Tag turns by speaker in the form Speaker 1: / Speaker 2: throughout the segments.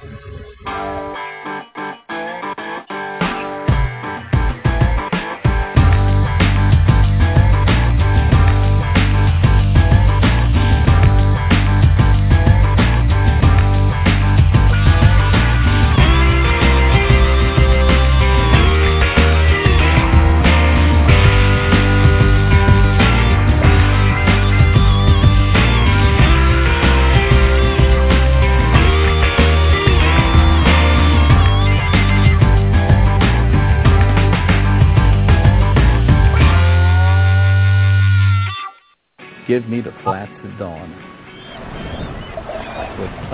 Speaker 1: Thank you.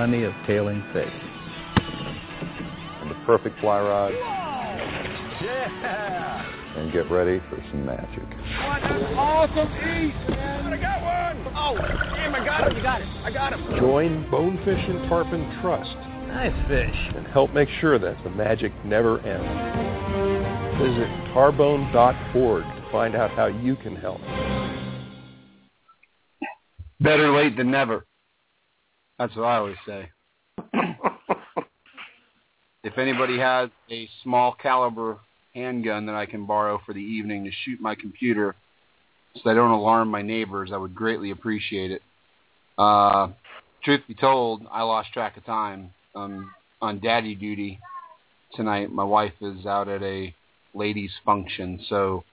Speaker 1: Plenty of tailing fish.
Speaker 2: And the perfect fly rod.
Speaker 3: Yeah!
Speaker 2: And get ready for some magic.
Speaker 3: What an awesome eat, man! I got one! Oh, damn, I got him, you got it. I got him.
Speaker 4: Join Bonefish and Tarpon Trust.
Speaker 1: Nice fish.
Speaker 4: And help make sure that the magic never ends. Visit tarbone.org to find out how you can help.
Speaker 5: Better late than never. That's what I always say. if anybody has a small caliber handgun that I can borrow for the evening to shoot my computer so I don't alarm my neighbors, I would greatly appreciate it. Uh, truth be told, I lost track of time. Um, on daddy duty tonight. My wife is out at a ladies function, so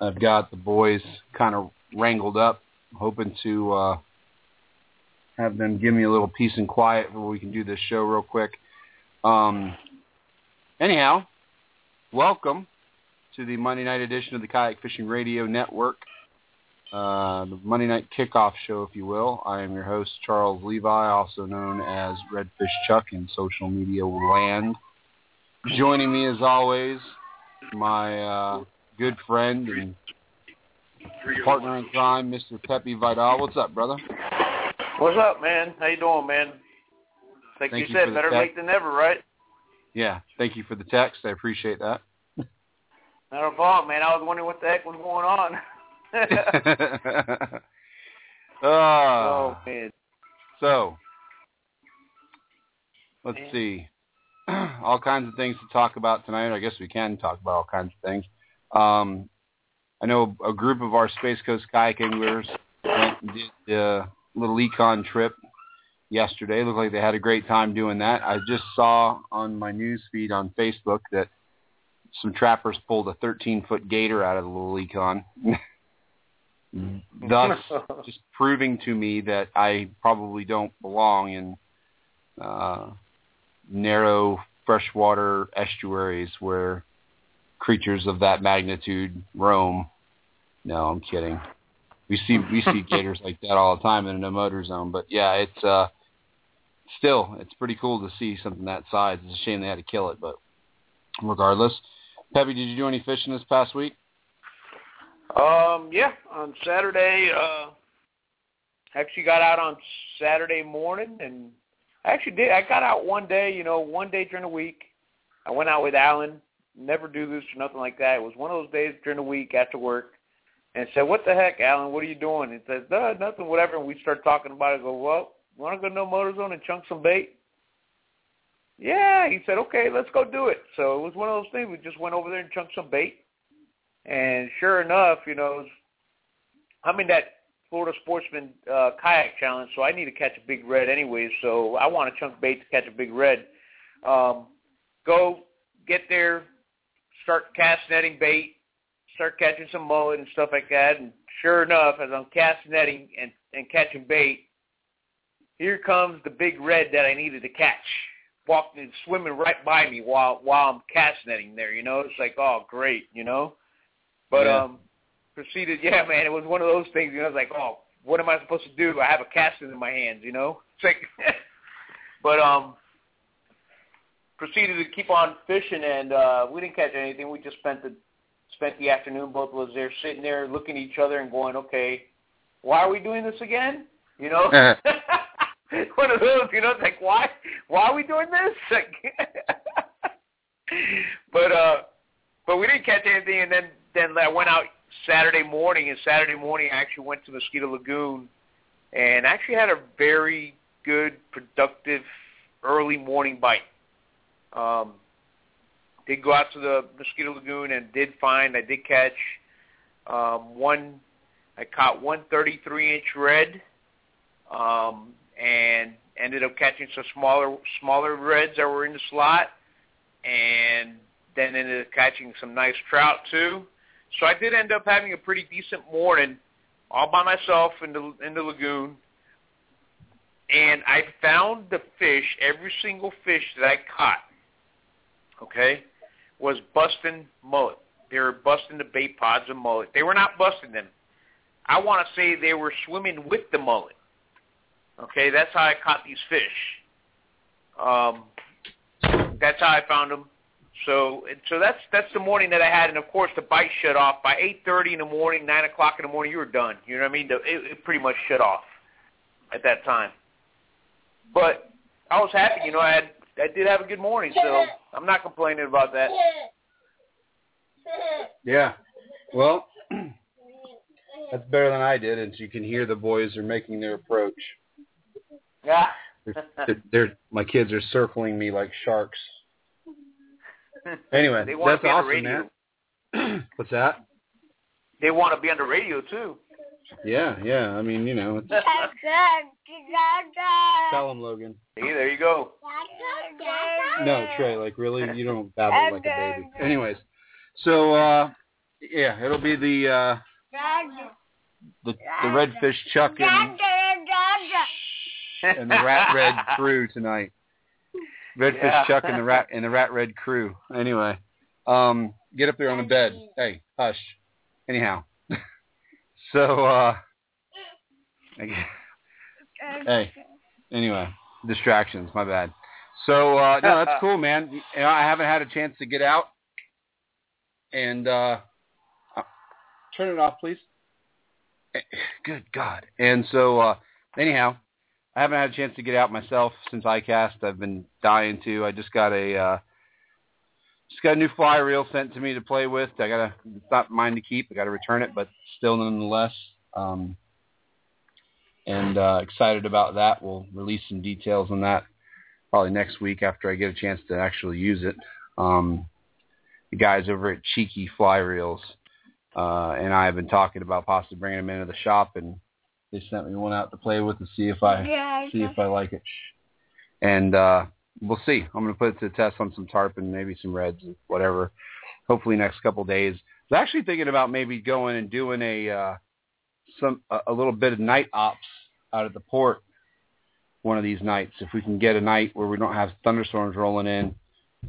Speaker 5: I've got the boys kind of wrangled up hoping to uh, have them give me a little peace and quiet before we can do this show real quick. Um, anyhow, welcome to the Monday night edition of the Kayak Fishing Radio Network, uh, the Monday night kickoff show, if you will. I am your host, Charles Levi, also known as Redfish Chuck in social media land. Joining me, as always, my uh, good friend and partner in crime, Mr. Pepe Vidal. What's up, brother?
Speaker 6: What's up, man? How you doing, man? Like
Speaker 5: Thank
Speaker 6: you
Speaker 5: you
Speaker 6: said, better late than never, right?
Speaker 5: Yeah, thank you for the text. I appreciate that.
Speaker 6: Not a problem, man. I was wondering what the heck was going on.
Speaker 5: uh,
Speaker 6: oh man.
Speaker 5: So, let's
Speaker 6: Man.
Speaker 5: see. all kinds of things to talk about tonight. I guess we can talk about all kinds of things. Um, I know a group of our Space Coast kayak anglers went and did the little econ trip yesterday. Looked like they had a great time doing that. I just saw on my news feed on Facebook that some trappers pulled a 13-foot gator out of the little econ. Thus, just proving to me that I probably don't belong in uh, narrow freshwater estuaries where creatures of that magnitude roam. No, I'm kidding. We see we see gators like that all the time in a motor zone, but yeah, it's uh still it's pretty cool to see something that size. It's a shame they had to kill it, but regardless. Peppy, did you do any fishing this past week?
Speaker 6: Um, yeah, on Saturday, uh, actually got out on Saturday morning, and I actually did. I got out one day, you know, one day during the week. I went out with Alan. Never do this or nothing like that. It was one of those days during the week after work, and said, "What the heck, Alan? What are you doing?" He says, "No, nothing, whatever." And we start talking about it. I go, "Well, want to go No Motor Zone and chunk some bait?" Yeah, he said, "Okay, let's go do it." So it was one of those things. We just went over there and chunked some bait. And sure enough, you know, I'm in that Florida Sportsman uh, kayak challenge, so I need to catch a big red anyway. So I want to chunk bait to catch a big red. Um, go get there, start cast netting bait, start catching some mullet and stuff like that. And sure enough, as I'm cast netting and, and catching bait, here comes the big red that I needed to catch. Walking, swimming right by me while while I'm cast netting there. You know, it's like, oh, great, you know. But
Speaker 5: Yeah.
Speaker 6: um, proceeded, yeah, man. It was one of those things. You know, I was like, oh, what am I supposed to do? I have a casting in my hands, you know. It's like, but um, proceeded to keep on fishing, and uh, we didn't catch anything. We just spent the spent the afternoon. Both of us there, sitting there, looking at each other, and going, okay, why are we doing this again? You know. one of those, you know, it's like why why are we doing this? Like, but uh but we didn't catch anything and then then I went out Saturday morning and Saturday morning I actually went to Mosquito Lagoon and actually had a very good productive early morning bite. Um, did go out to the Mosquito Lagoon and did find I did catch um, one. I caught one 33 inch red, um, and ended up catching some smaller smaller reds that were in the slot, and then ended up catching some nice trout too. So I did end up having a pretty decent morning all by myself in the in the lagoon. And I found the fish, every single fish that I caught, okay, was busting mullet. They were busting the bait pods of mullet. They were not busting them. I want to say they were swimming with the mullet. Okay, that's how I caught these fish. Um, that's how I found them. So, so that's that's the morning that I had, and of course the bite shut off by eight thirty in the morning, nine o'clock in the morning. You were done. You know what I mean? The, it, it pretty much shut off at that time. But I was happy. You know, I had I did have a good morning, so I'm not complaining about that.
Speaker 5: Yeah. Well, that's better than I did, and you can hear the boys are making their approach.
Speaker 6: Yeah.
Speaker 5: They're, they're my kids are circling me like sharks. Anyway, that's
Speaker 6: be on the
Speaker 5: awesome, man. What's that?
Speaker 6: They want to be on the radio too.
Speaker 5: Yeah, yeah. I mean, you know, it's, tell them, Logan.
Speaker 6: See, there you go.
Speaker 5: No, Trey, like really, you don't babble like a baby. Anyways, so uh yeah, it'll be the uh the the redfish Chuck and and the rat red crew tonight. Redfish
Speaker 6: Yeah.
Speaker 5: Chuck and the rat and the rat red crew. Anyway, um, get up there on the bed. Hey, hush. Anyhow, so uh, hey, anyway, distractions. My bad. So uh, no, that's cool, man. You know, I haven't had a chance to get out and uh, uh, turn it off, please. Eh, Good God. And so uh, anyhow, I haven't had a chance to get out myself since ICAST. I've been dying to. I just got a uh, just got a new fly reel sent to me to play with. I gotta it's not mine to keep. I gotta return it, but still nonetheless. Um, and uh, excited about that. We'll release some details on that probably next week after I get a chance to actually use it. Um, the guys over at Cheeky Fly Reels uh, and I have been talking about possibly bringing them into the shop, and they sent me one out to play with to see if I see if I like it. And uh, we'll see. I'm going to put it to the test on some tarpon, maybe some reds, whatever. Hopefully next couple days. I was actually thinking about maybe going and doing a uh, some a, a little bit of night ops out at the port one of these nights. If we can get a night where we don't have thunderstorms rolling in,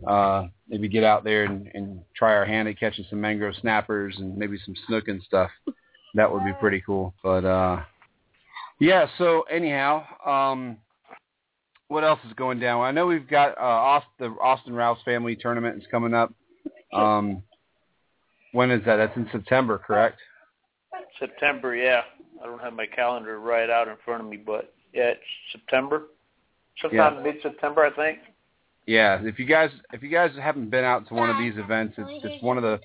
Speaker 5: uh, maybe get out there and, and try our hand at catching some mangrove snappers and maybe some snook and stuff. That would be pretty cool. But uh, yeah. So anyhow, um, what else is going down? I know we've got uh, Austin, the Austin Rouse Family Tournament is coming up. Um, when is that? That's in September, correct?
Speaker 6: September, yeah. I don't have my calendar right out in front of me, but yeah, it's September. Sometime mid-September, I think.
Speaker 5: Yeah, if you guys if you guys haven't been out to one of these events, it's it's one of the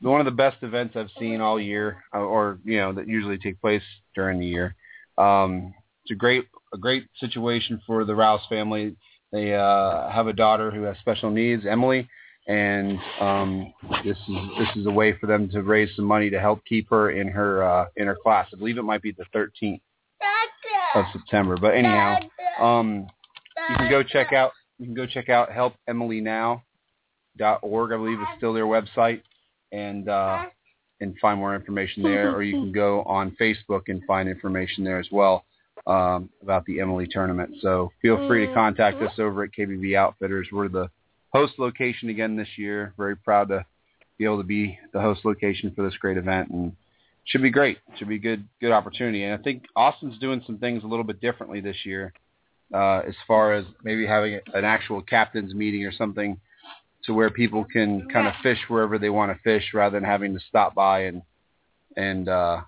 Speaker 5: one of the best events I've seen all year, uh, or you know that usually take place during the year. Um, it's a great a great situation for the Rouse family. They uh, have a daughter who has special needs, Emily, and um, this is this is a way for them to raise some money to help keep her in her uh, in her class. I believe it might be the 13th of September. But anyhow, um, you can go check out you can go check out helpemilynow.org. I believe is still their website, and uh, and find more information there. or you can go on Facebook and find information there as well um, about the Emily tournament. So feel free to contact us over at KBB Outfitters. We're the host location again this year. Very proud to be able to be the host location for this great event, and should be great. Should be a good good opportunity. And I think Austin's doing some things a little bit differently this year uh, as far as maybe having an actual captain's meeting or something to where people can kind of fish wherever they want to fish rather than having to stop by and and uh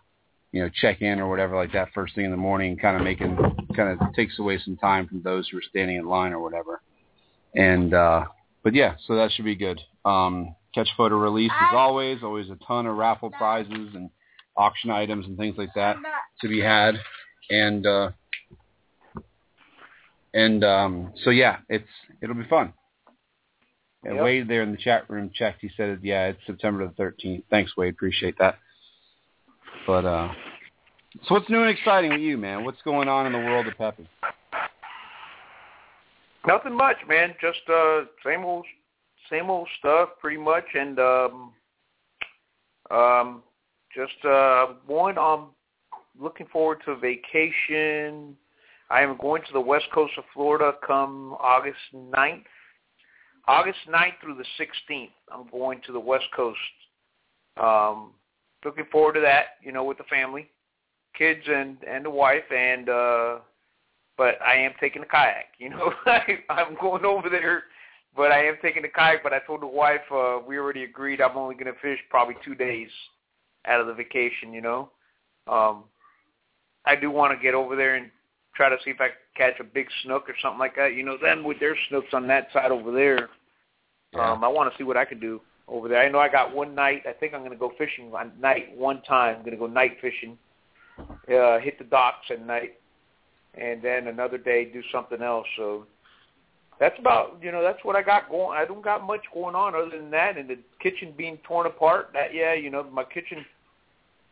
Speaker 5: you know check in or whatever like that first thing in the morning kind of making kind of takes away some time from those who are standing in line or whatever and uh but yeah so that should be good um catch photo release as always always a ton of raffle prizes and auction items and things like that to be had and uh and um, so yeah, it's it'll be fun. And
Speaker 6: Yep.
Speaker 5: Wade there in the chat room checked. He said, "Yeah, it's September the 13th." Thanks, Wade. Appreciate that. But uh, so what's new and exciting with you, man? What's going on in the world of Peppy?
Speaker 6: Nothing much, man. Just uh same old same old stuff pretty much and um um just uh one I'm looking forward to vacation. I am going to the west coast of Florida come August 9th. August 9th through the 16th. I'm going to the west coast. Um looking forward to that, you know, with the family, kids and and the wife and uh but I am taking the kayak. You know, I, I'm going over there, but I am taking the kayak. But I told the wife uh, we already agreed I'm only going to fish probably two days out of the vacation. You know, um, I do want to get over there and try to see if I can catch a big snook or something like that. You know, then with their snooks on that side over there,
Speaker 5: Yeah.
Speaker 6: um, I want to see what I can do over there. I know I got one night. I think I'm going to go fishing on night one time. I'm going to go night fishing, uh, hit the docks at night and then another day do something else. So that's about you know that's what I got going. I don't got much going on other than that, and the kitchen being torn apart. That yeah, you know my kitchen.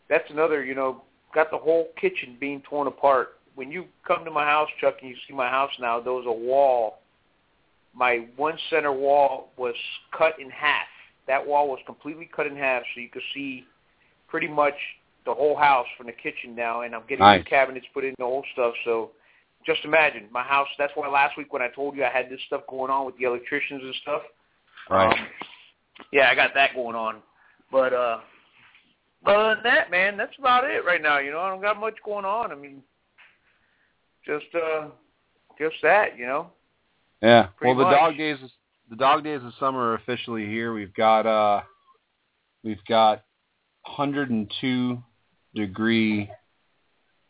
Speaker 6: That's another you know got the whole kitchen being torn apart. When you come to my house, Chuck, and you see my house now, there was a wall. My one center wall was cut in half. That wall was completely cut in half, so you could see pretty much the whole house from the kitchen now, and I'm getting
Speaker 5: Nice.
Speaker 6: new cabinets put in the whole stuff. So just imagine my house. That's why last week when I told you I had this stuff going on with the electricians and stuff.
Speaker 5: Right.
Speaker 6: Um, yeah, I got that going on. But uh other than that, man, that's about it right now. You know, I don't got much going on. I mean, just uh just that, you know.
Speaker 5: Yeah.
Speaker 6: Pretty
Speaker 5: well, the
Speaker 6: much.
Speaker 5: dog days the dog days of summer are officially here. We've got uh we've got 102 degree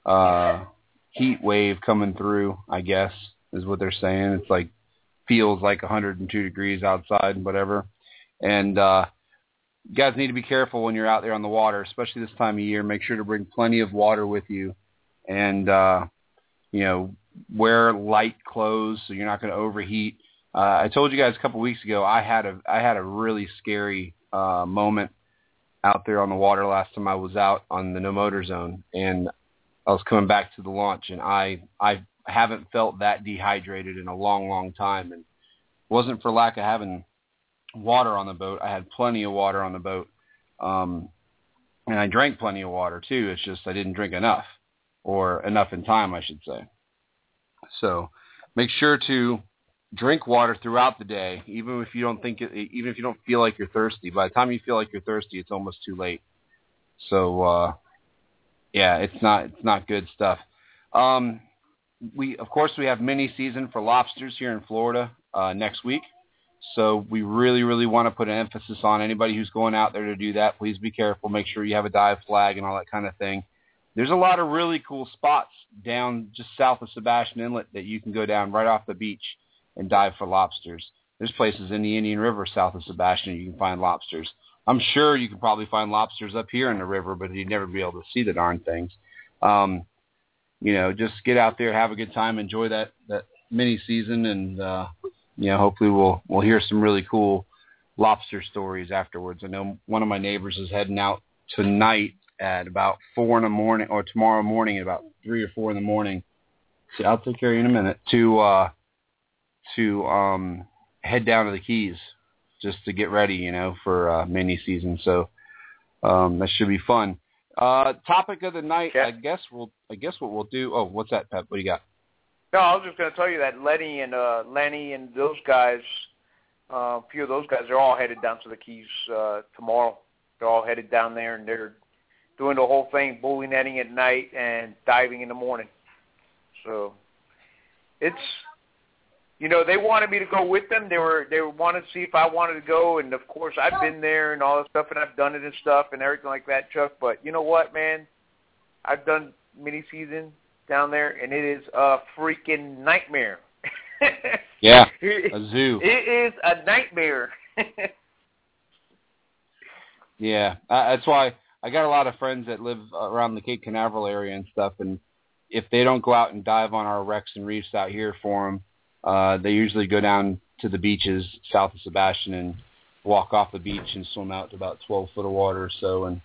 Speaker 5: uh heat wave coming through, I guess is what they're saying. It's like feels like 102 degrees outside and whatever. And uh you guys need to be careful when you're out there on the water, especially this time of year. Make sure to bring plenty of water with you and uh you know, wear light clothes so you're not going to overheat. Uh, I told you guys a couple weeks ago I had a I had a really scary uh, moment out there on the water last time I was out on the no motor zone, and I was coming back to the launch, and I I haven't felt that dehydrated in a long long time, and wasn't for lack of having water on the boat. I had plenty of water on the boat, um, and I drank plenty of water too. It's just I didn't drink enough, or enough in time, I should say. So make sure to drink water throughout the day, even if you don't think it, even if you don't feel like you're thirsty. By the time you feel like you're thirsty, it's almost too late. So uh, yeah, it's not it's not good stuff. Um, we of course we have mini season for lobsters here in Florida uh, next week. So we really really want to put an emphasis on anybody who's going out there to do that. Please be careful. Make sure you have a dive flag and all that kind of thing. There's a lot of really cool spots down just south of Sebastian Inlet that you can go down right off the beach and dive for lobsters. There's places in the Indian River south of Sebastian you can find lobsters. I'm sure you can probably find lobsters up here in the river, but you'd never be able to see the darn things. Um, you know, just get out there, have a good time, enjoy that that mini season, and uh, you know, hopefully we'll we'll hear some really cool lobster stories afterwards. I know one of my neighbors is heading out tonight at about four in the morning, or tomorrow morning at about three or four in the morning. So I'll take care of you in a minute to uh, to um, head down to the Keys just to get ready, you know, for uh, mini season. So um, that should be fun. Uh, topic of the night. I guess we'll I guess what we'll do. Oh, what's that, Pep? What do you got?
Speaker 6: No, I was just going to tell you that Lenny and uh, Lenny and those guys, uh, a few of those guys, they're all headed down to the Keys uh, tomorrow. They're all headed down there, and they're doing the whole thing, bully netting at night and diving in the morning. So it's, you know, they wanted me to go with them. They were they wanted to see if I wanted to go, and of course I've been there and all that stuff, and I've done it and stuff and everything like that, Chuck. But you know what, man? I've done mini season down there, and it is a freaking nightmare.
Speaker 5: Yeah,
Speaker 6: it
Speaker 5: a zoo.
Speaker 6: is a nightmare.
Speaker 5: Yeah, uh, that's why I got a lot of friends that live around the Cape Canaveral area and stuff, and if they don't go out and dive on our wrecks and reefs out here for them, uh, they usually go down to the beaches south of Sebastian and walk off the beach and swim out to about 12 foot of water or so, and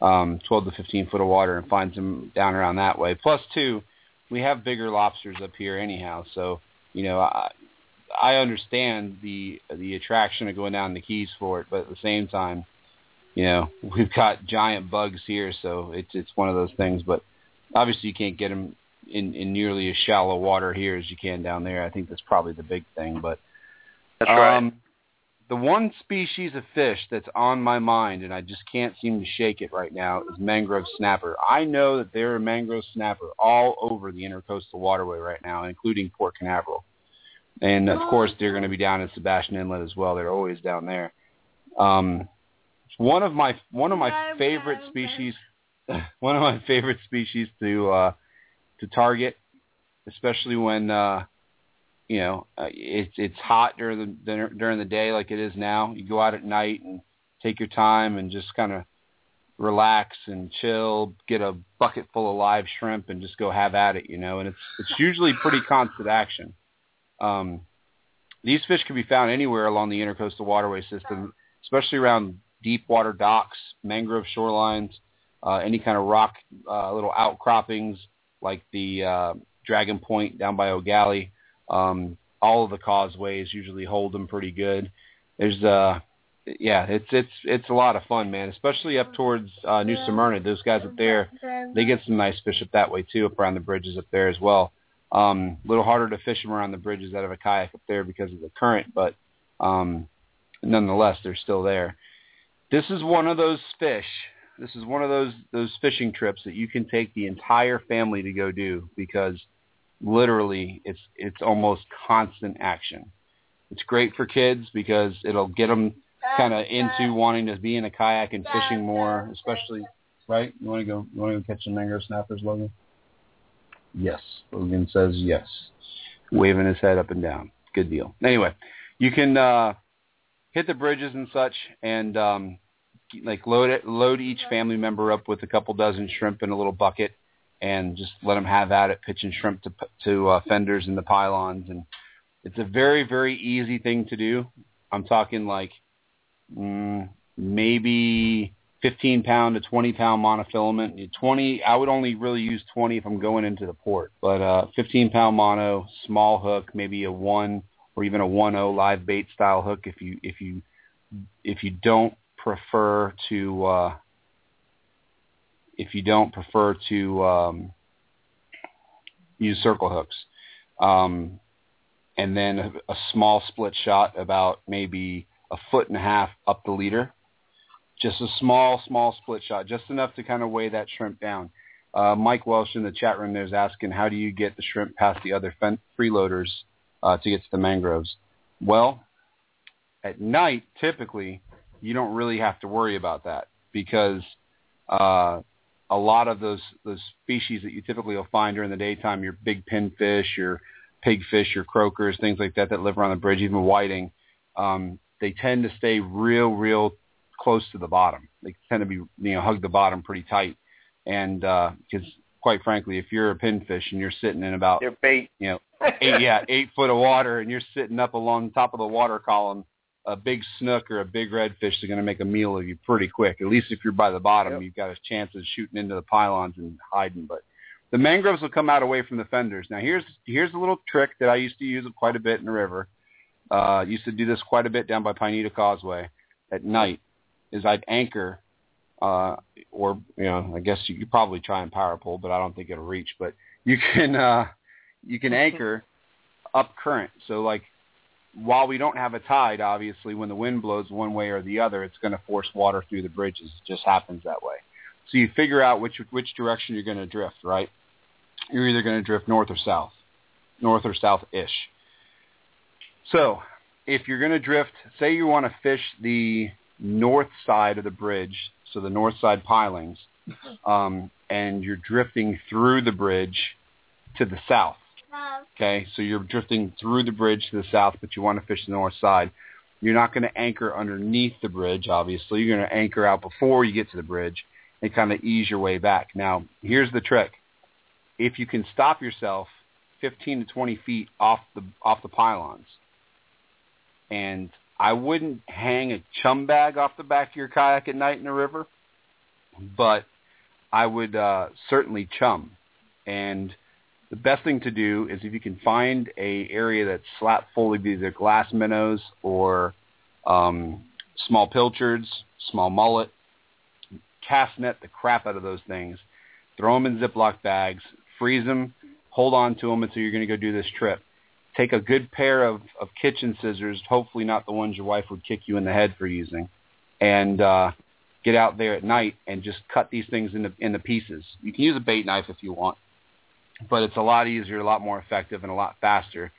Speaker 5: um, 12 to 15 foot of water, and find them down around that way. Plus, two, we have bigger lobsters up here anyhow, so you know I, I understand the the attraction of going down the Keys for it, but at the same time, you know we've got giant bugs here, so it's it's one of those things. But obviously, you can't get them in in nearly as shallow water here as you can down there. I think that's probably the big thing. But
Speaker 6: That's right.
Speaker 5: um, the one species of fish that's on my mind, and I just can't seem to shake it right now, is mangrove snapper. I know that there are mangrove snapper all over the intercoastal waterway right now, including Port Canaveral. And of course, they're going to be down in Sebastian Inlet as well. They're always down there. Um, one of my one of my favorite species, one of my favorite species to uh, to target, especially when uh, you know uh, it's it's hot during the during the day like it is now. You go out at night and take your time and just kind of relax and chill, get a bucket full of live shrimp and just go have at it, you know. And it's it's usually pretty constant action. Um, these fish can be found anywhere along the intercoastal waterway system, especially around deep water docks, mangrove shorelines, uh, any kind of rock, uh, little outcroppings like the uh, Dragon Point down by Eau Gallie. Um, all of the causeways usually hold them pretty good. There's uh yeah, it's it's it's a lot of fun, man. Especially up towards uh, New Smyrna. Those guys up there, they get some nice fish up that way too, up around the bridges up there as well. Um, a little harder to fish them around the bridges out of a kayak up there because of the current, but um, nonetheless, they're still there. This is one of those fish. This is one of those those fishing trips that you can take the entire family to go do because literally it's it's almost constant action. It's great for kids because it'll get them kind of into wanting to be in a kayak and fishing more, especially right. You want to go? You want to go catch some mangrove snappers, Logan? Yes. Logan says yes, waving his head up and down. Good deal. Anyway, you can uh, hit the bridges and such, and um, like load it, load each family member up with a couple dozen shrimp in a little bucket, and just let them have at it, pitching shrimp to to uh, fenders and the pylons, and it's a very very easy thing to do. I'm talking like mm, maybe 15 pound to 20 pound monofilament. 20, I would only really use 20 if I'm going into the port, but uh, 15 pound mono, small hook, maybe a one or even a 1-0 live bait style hook if you if you if you don't prefer to uh, if you don't prefer to um, use circle hooks. Um, and then a, a small split shot about maybe a foot and a half up the leader. Just a small, small split shot, just enough to kind of weigh that shrimp down. Uh, Mike Welsh in the chat room there is asking, how do you get the shrimp past the other freeloaders uh, to get to the mangroves? Well, at night, typically, you don't really have to worry about that because uh, a lot of those those species that you typically will find during the daytime, your big pinfish, your pigfish, your croakers, things like that that live around the bridge, even whiting, um, they tend to stay real, real close to the bottom. They tend to be, you know, hug the bottom pretty tight. And because, uh, quite frankly, if you're a pinfish and you're sitting in about,
Speaker 6: They're bait.
Speaker 5: you know, eight, yeah, eight foot of water, and you're sitting up along the top of the water column, a big snook or a big redfish is going to make a meal of you pretty quick. At least if you're by the bottom,
Speaker 6: Yep.
Speaker 5: you've got a chance of shooting into the pylons and hiding. But the mangroves will come out away from the fenders. Now here's here's a little trick that I used to use quite a bit in the river. Uh, used to do this quite a bit down by Pineda Causeway at night. Is I'd anchor, uh, or you know, I guess you could probably try and power pull, but I don't think it'll reach. But you can uh, you can anchor up current. So like while we don't have a tide, obviously, when the wind blows one way or the other, it's going to force water through the bridges. It just happens that way. So you figure out which which direction you're going to drift, right? You're either going to drift north or south, north or south-ish. So if you're going to drift, say you want to fish the north side of the bridge, so the north side pilings, um, and you're drifting through the bridge to the south. Okay, so you're drifting through the bridge to the south, but you want to fish the north side. You're not going to anchor underneath the bridge, obviously. You're going to anchor out before you get to the bridge and kind of ease your way back. Now, here's the trick. if you can stop yourself 15 to 20 feet off the off the pylons, and I wouldn't hang a chum bag off the back of your kayak at night in the river, but I would uh, certainly chum. And the best thing to do is if you can find a area that's slap full of either glass minnows or um, small pilchards, small mullet, cast net the crap out of those things. Throw them in Ziploc bags, freeze them, hold on to them until you're going to go do this trip. Take a good pair of, of kitchen scissors, hopefully not the ones your wife would kick you in the head for using, and uh, get out there at night and just cut these things into, into pieces. You can use a bait knife if you want, but it's a lot easier, a lot more effective, and a lot faster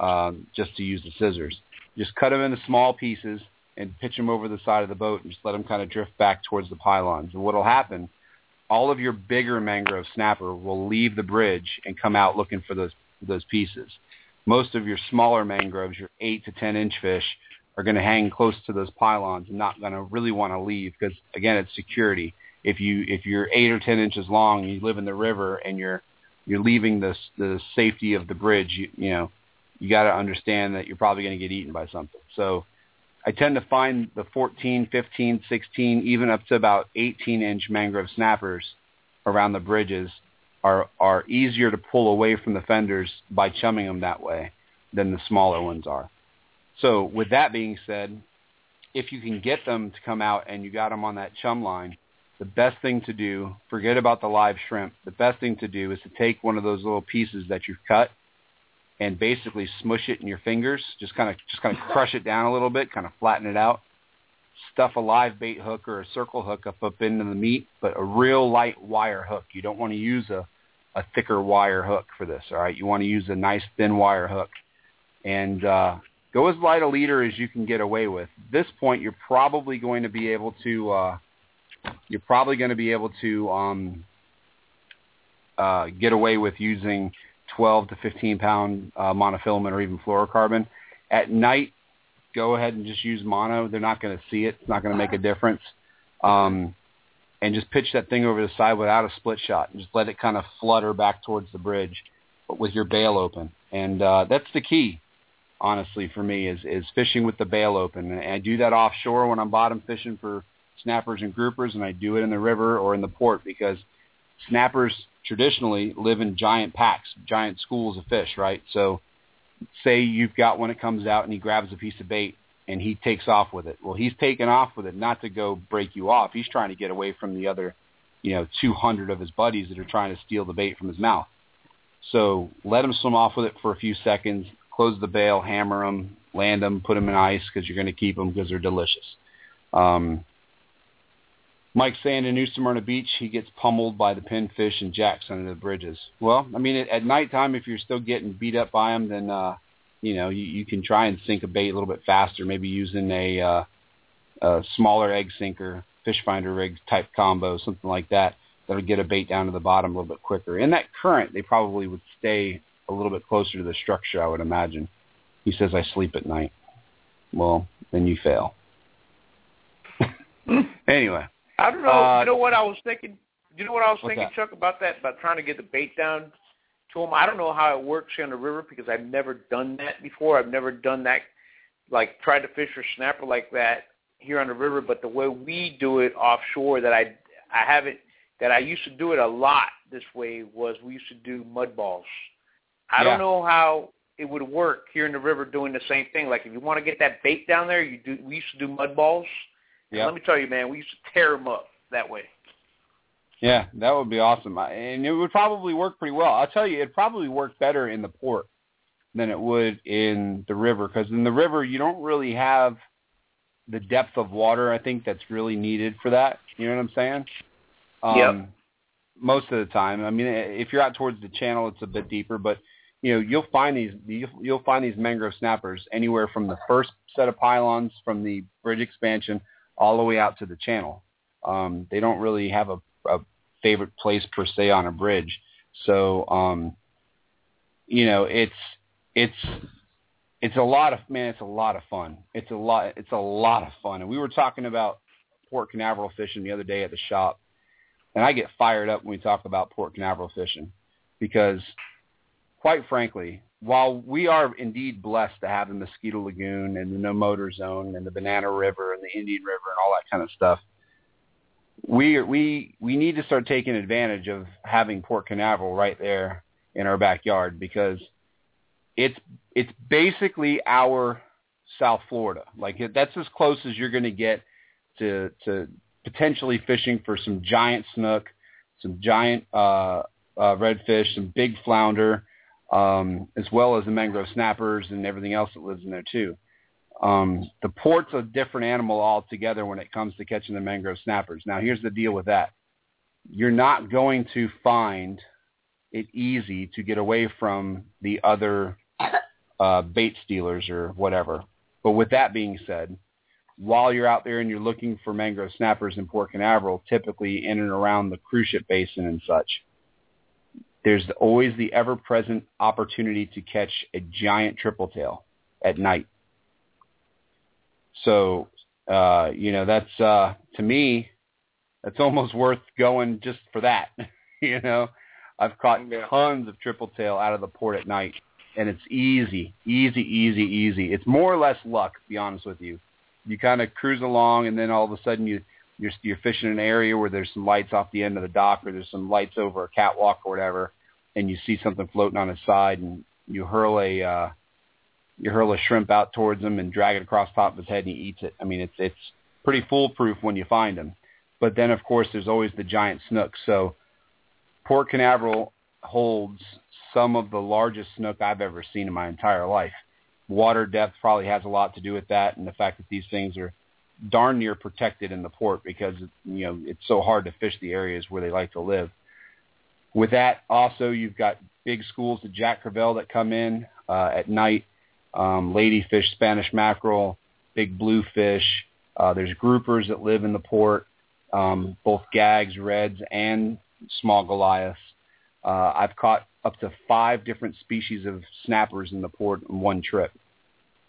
Speaker 5: um, just to use the scissors. Just cut them into small pieces and pitch them over the side of the boat and just let them kind of drift back towards the pylons. And what will happen, all of your bigger mangrove snapper will leave the bridge and come out looking for those those pieces. Most of your smaller mangroves, your 8 to 10 inch fish, are going to hang close to those pylons and not going to really want to leave because again, it's security. If you if you're 8 or 10 inches long and you live in the river and you're you're leaving the the safety of the bridge, you, you know, you got to understand that you're probably going to get eaten by something. So I tend to find the 14, 15, 16, even up to about 18 inch mangrove snappers around the bridges are are easier to pull away from the fenders by chumming them that way than the smaller ones are. So with that being said, if you can get them to come out and you got them on that chum line, the best thing to do, forget about the live shrimp. The best thing to do is to take one of those little pieces that you've cut and basically smush it in your fingers. Just kind of just kind of crush it down a little bit, kind of flatten it out. Stuff a live bait hook or a circle hook up up into the meat, but a real light wire hook. You don't want to use a a thicker wire hook for this. All right, you want to use a nice thin wire hook, and uh, go as light a leader as you can get away with. At this point, you're probably going to be able to. Uh, you're probably going to be able to um, uh, get away with using 12 to 15 pound uh, monofilament or even fluorocarbon. At night, go ahead and just use mono. They're not going to see it. It's not going to make a difference. Um, and just pitch that thing over the side without a split shot and just let it kind of flutter back towards the bridge, with your bail open. And uh, that's the key, honestly, for me is is fishing with the bail open. And I do that offshore when I'm bottom fishing for snappers and groupers, and I do it in the river or in the port because snappers traditionally live in giant packs, giant schools of fish, right? So say you've got one that comes out and he grabs a piece of bait and he takes off with it. Well, he's taking off with it not to go break you off. He's trying to get away from the other, you know, 200 of his buddies that are trying to steal the bait from his mouth. So let him swim off with it for a few seconds, close the bail, hammer them, land them, put them in ice because you're going to keep them because they're delicious. Um, Mike's saying in New Smyrna Beach, he gets pummeled by the pinfish and jacks under the bridges. Well, I mean, at, at nighttime, if you're still getting beat up by them, then uh, you know you, you can try and sink a bait a little bit faster, maybe using a, uh, a smaller egg sinker, fish finder rig type combo, something like that. That'll get a bait down to the bottom a little bit quicker. In that current, they probably would stay a little bit closer to the structure, I would imagine. He says, I sleep at night. Well, then you fail. anyway.
Speaker 6: I don't know.
Speaker 5: Uh,
Speaker 6: you know what I was thinking? You know what I was thinking,
Speaker 5: that?
Speaker 6: Chuck, about that? About trying to get the bait down to them. I don't know how it works here on the river because I've never done that before. I've never done that, like tried to fish for snapper like that here on the river. But the way we do it offshore, that I I haven't that I used to do it a lot this way was we used to do mud balls. I
Speaker 5: Yeah.
Speaker 6: don't know how it would work here in the river doing the same thing. Like if you want to get that bait down there, you do. We used to do mud balls.
Speaker 5: Yeah.
Speaker 6: let me tell you, man, we used to tear them up that way.
Speaker 5: Yeah, that would be awesome, I- and it would probably work pretty well. I'll tell you, it'd probably worked better in the port than it would in the river, because in the river you don't really have the depth of water. I think that's really needed for that. You know what I'm saying? Um,
Speaker 6: Yep.
Speaker 5: Most of the time, I mean, if you're out towards the channel, it's a bit deeper, but you know, you'll find these you'll, you'll find these mangrove snappers anywhere from the first set of pylons from the bridge expansion all the way out to the channel. Um, they don't really have a, a favorite place per se on a bridge. So, um, you know, it's it's it's a lot of man, it's a lot of fun. It's a lot it's a lot of fun. And we were talking about Port Canaveral fishing the other day at the shop, and I get fired up when we talk about Port Canaveral fishing because, quite frankly, while we are indeed blessed to have the Mosquito Lagoon and the No Motor Zone and the Banana River and the Indian River and all that kind of stuff, we we we need to start taking advantage of having Port Canaveral right there in our backyard because it's it's basically our South Florida. Like that's as close as you're going to get to to potentially fishing for some giant snook, some giant uh, uh, redfish, some big flounder, um, as well as the mangrove snappers and everything else that lives in there too. Um, the port's a different animal altogether when it comes to catching the mangrove snappers. Now, here's the deal with that. You're not going to find it easy to get away from the other uh, bait stealers or whatever. But with that being said, while you're out there and you're looking for mangrove snappers in Port Canaveral, typically in and around the cruise ship basin and such, there's always the ever-present opportunity to catch a giant triple tail at night. So, uh, you know, that's, uh, to me, that's almost worth going just for that. you know, I've caught
Speaker 6: Yeah.
Speaker 5: tons of triple tail out of the port at night and it's easy, easy, easy, easy. It's more or less luck, to be honest with you. You kind of cruise along and then all of a sudden you, you're, you're fishing an area where there's some lights off the end of the dock or there's some lights over a catwalk or whatever and you see something floating on its side and you hurl a, uh, you hurl a shrimp out towards him and drag it across top of his head and he eats it. I mean, it's it's pretty foolproof when you find him. But then, of course, there's always the giant snook. So Port Canaveral holds some of the largest snook I've ever seen in my entire life. Water depth probably has a lot to do with that, and the fact that these things are darn near protected in the port because you know it's so hard to fish the areas where they like to live. With that, also you've got big schools of Jack Crevalle that come in uh, at night um, ladyfish, Spanish mackerel, big bluefish. Uh, there's groupers that live in the port, um, both gags, reds, and small goliaths. Uh, I've caught up to five different species of snappers in the port in one trip.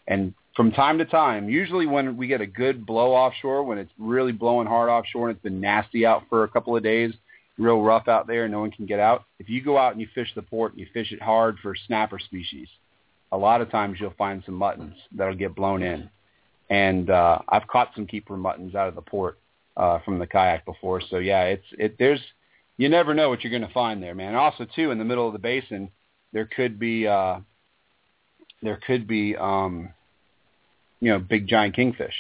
Speaker 5: And from time to time, usually when we get a good blow offshore, when it's really blowing hard offshore and it's been nasty out for a couple of days, real rough out there, no one can get out. If you go out and you fish the port and you fish it hard for snapper species, a lot of times you'll find some muttons that'll get blown in. And uh, I've caught some keeper muttons out of the port uh, from the kayak before. So yeah, it's it. There's you never know what you're going to find there, man. Also, too, in the middle of the basin, there could be uh, there could be um, you know big giant kingfish.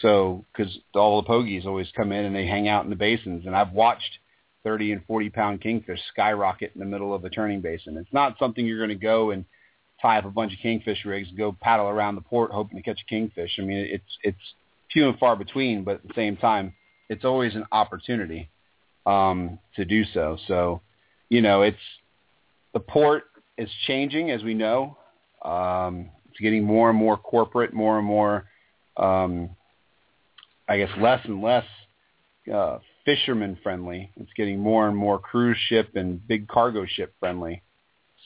Speaker 5: So because all the pogies always come in and they hang out in the basins, and I've watched 30 and 40 pound kingfish skyrocket in the middle of a turning basin. It's not something you're going to go and tie up a bunch of kingfish rigs and go paddle around the port hoping to catch a kingfish. I mean, it's it's few and far between, but at the same time, it's always an opportunity um, to do so. So, you know, it's the port is changing as we know. Um, it's getting more and more corporate, more and more, um, I guess, less and less uh, fisherman friendly. It's getting more and more cruise ship and big cargo ship friendly.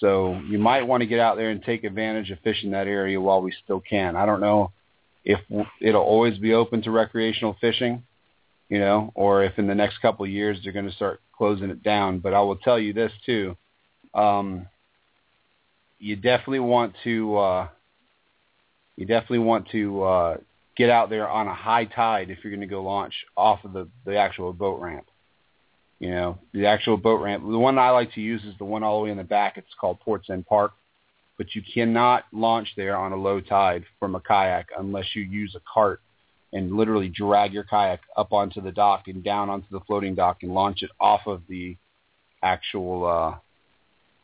Speaker 5: So you might want to get out there and take advantage of fishing that area while we still can. I don't know if it'll always be open to recreational fishing, you know, or if in the next couple of years they're going to start closing it down. But I will tell you this too. Um, you definitely want to, uh, you definitely want to, uh, get out there on a high tide if you're going to go launch off of the, the actual boat ramp. You know, the actual boat ramp. The one I like to use is the one all the way in the back. It's called Ports End Park. But you cannot launch there on a low tide from a kayak unless you use a cart and literally drag your kayak up onto the dock and down onto the floating dock and launch it off of the actual uh,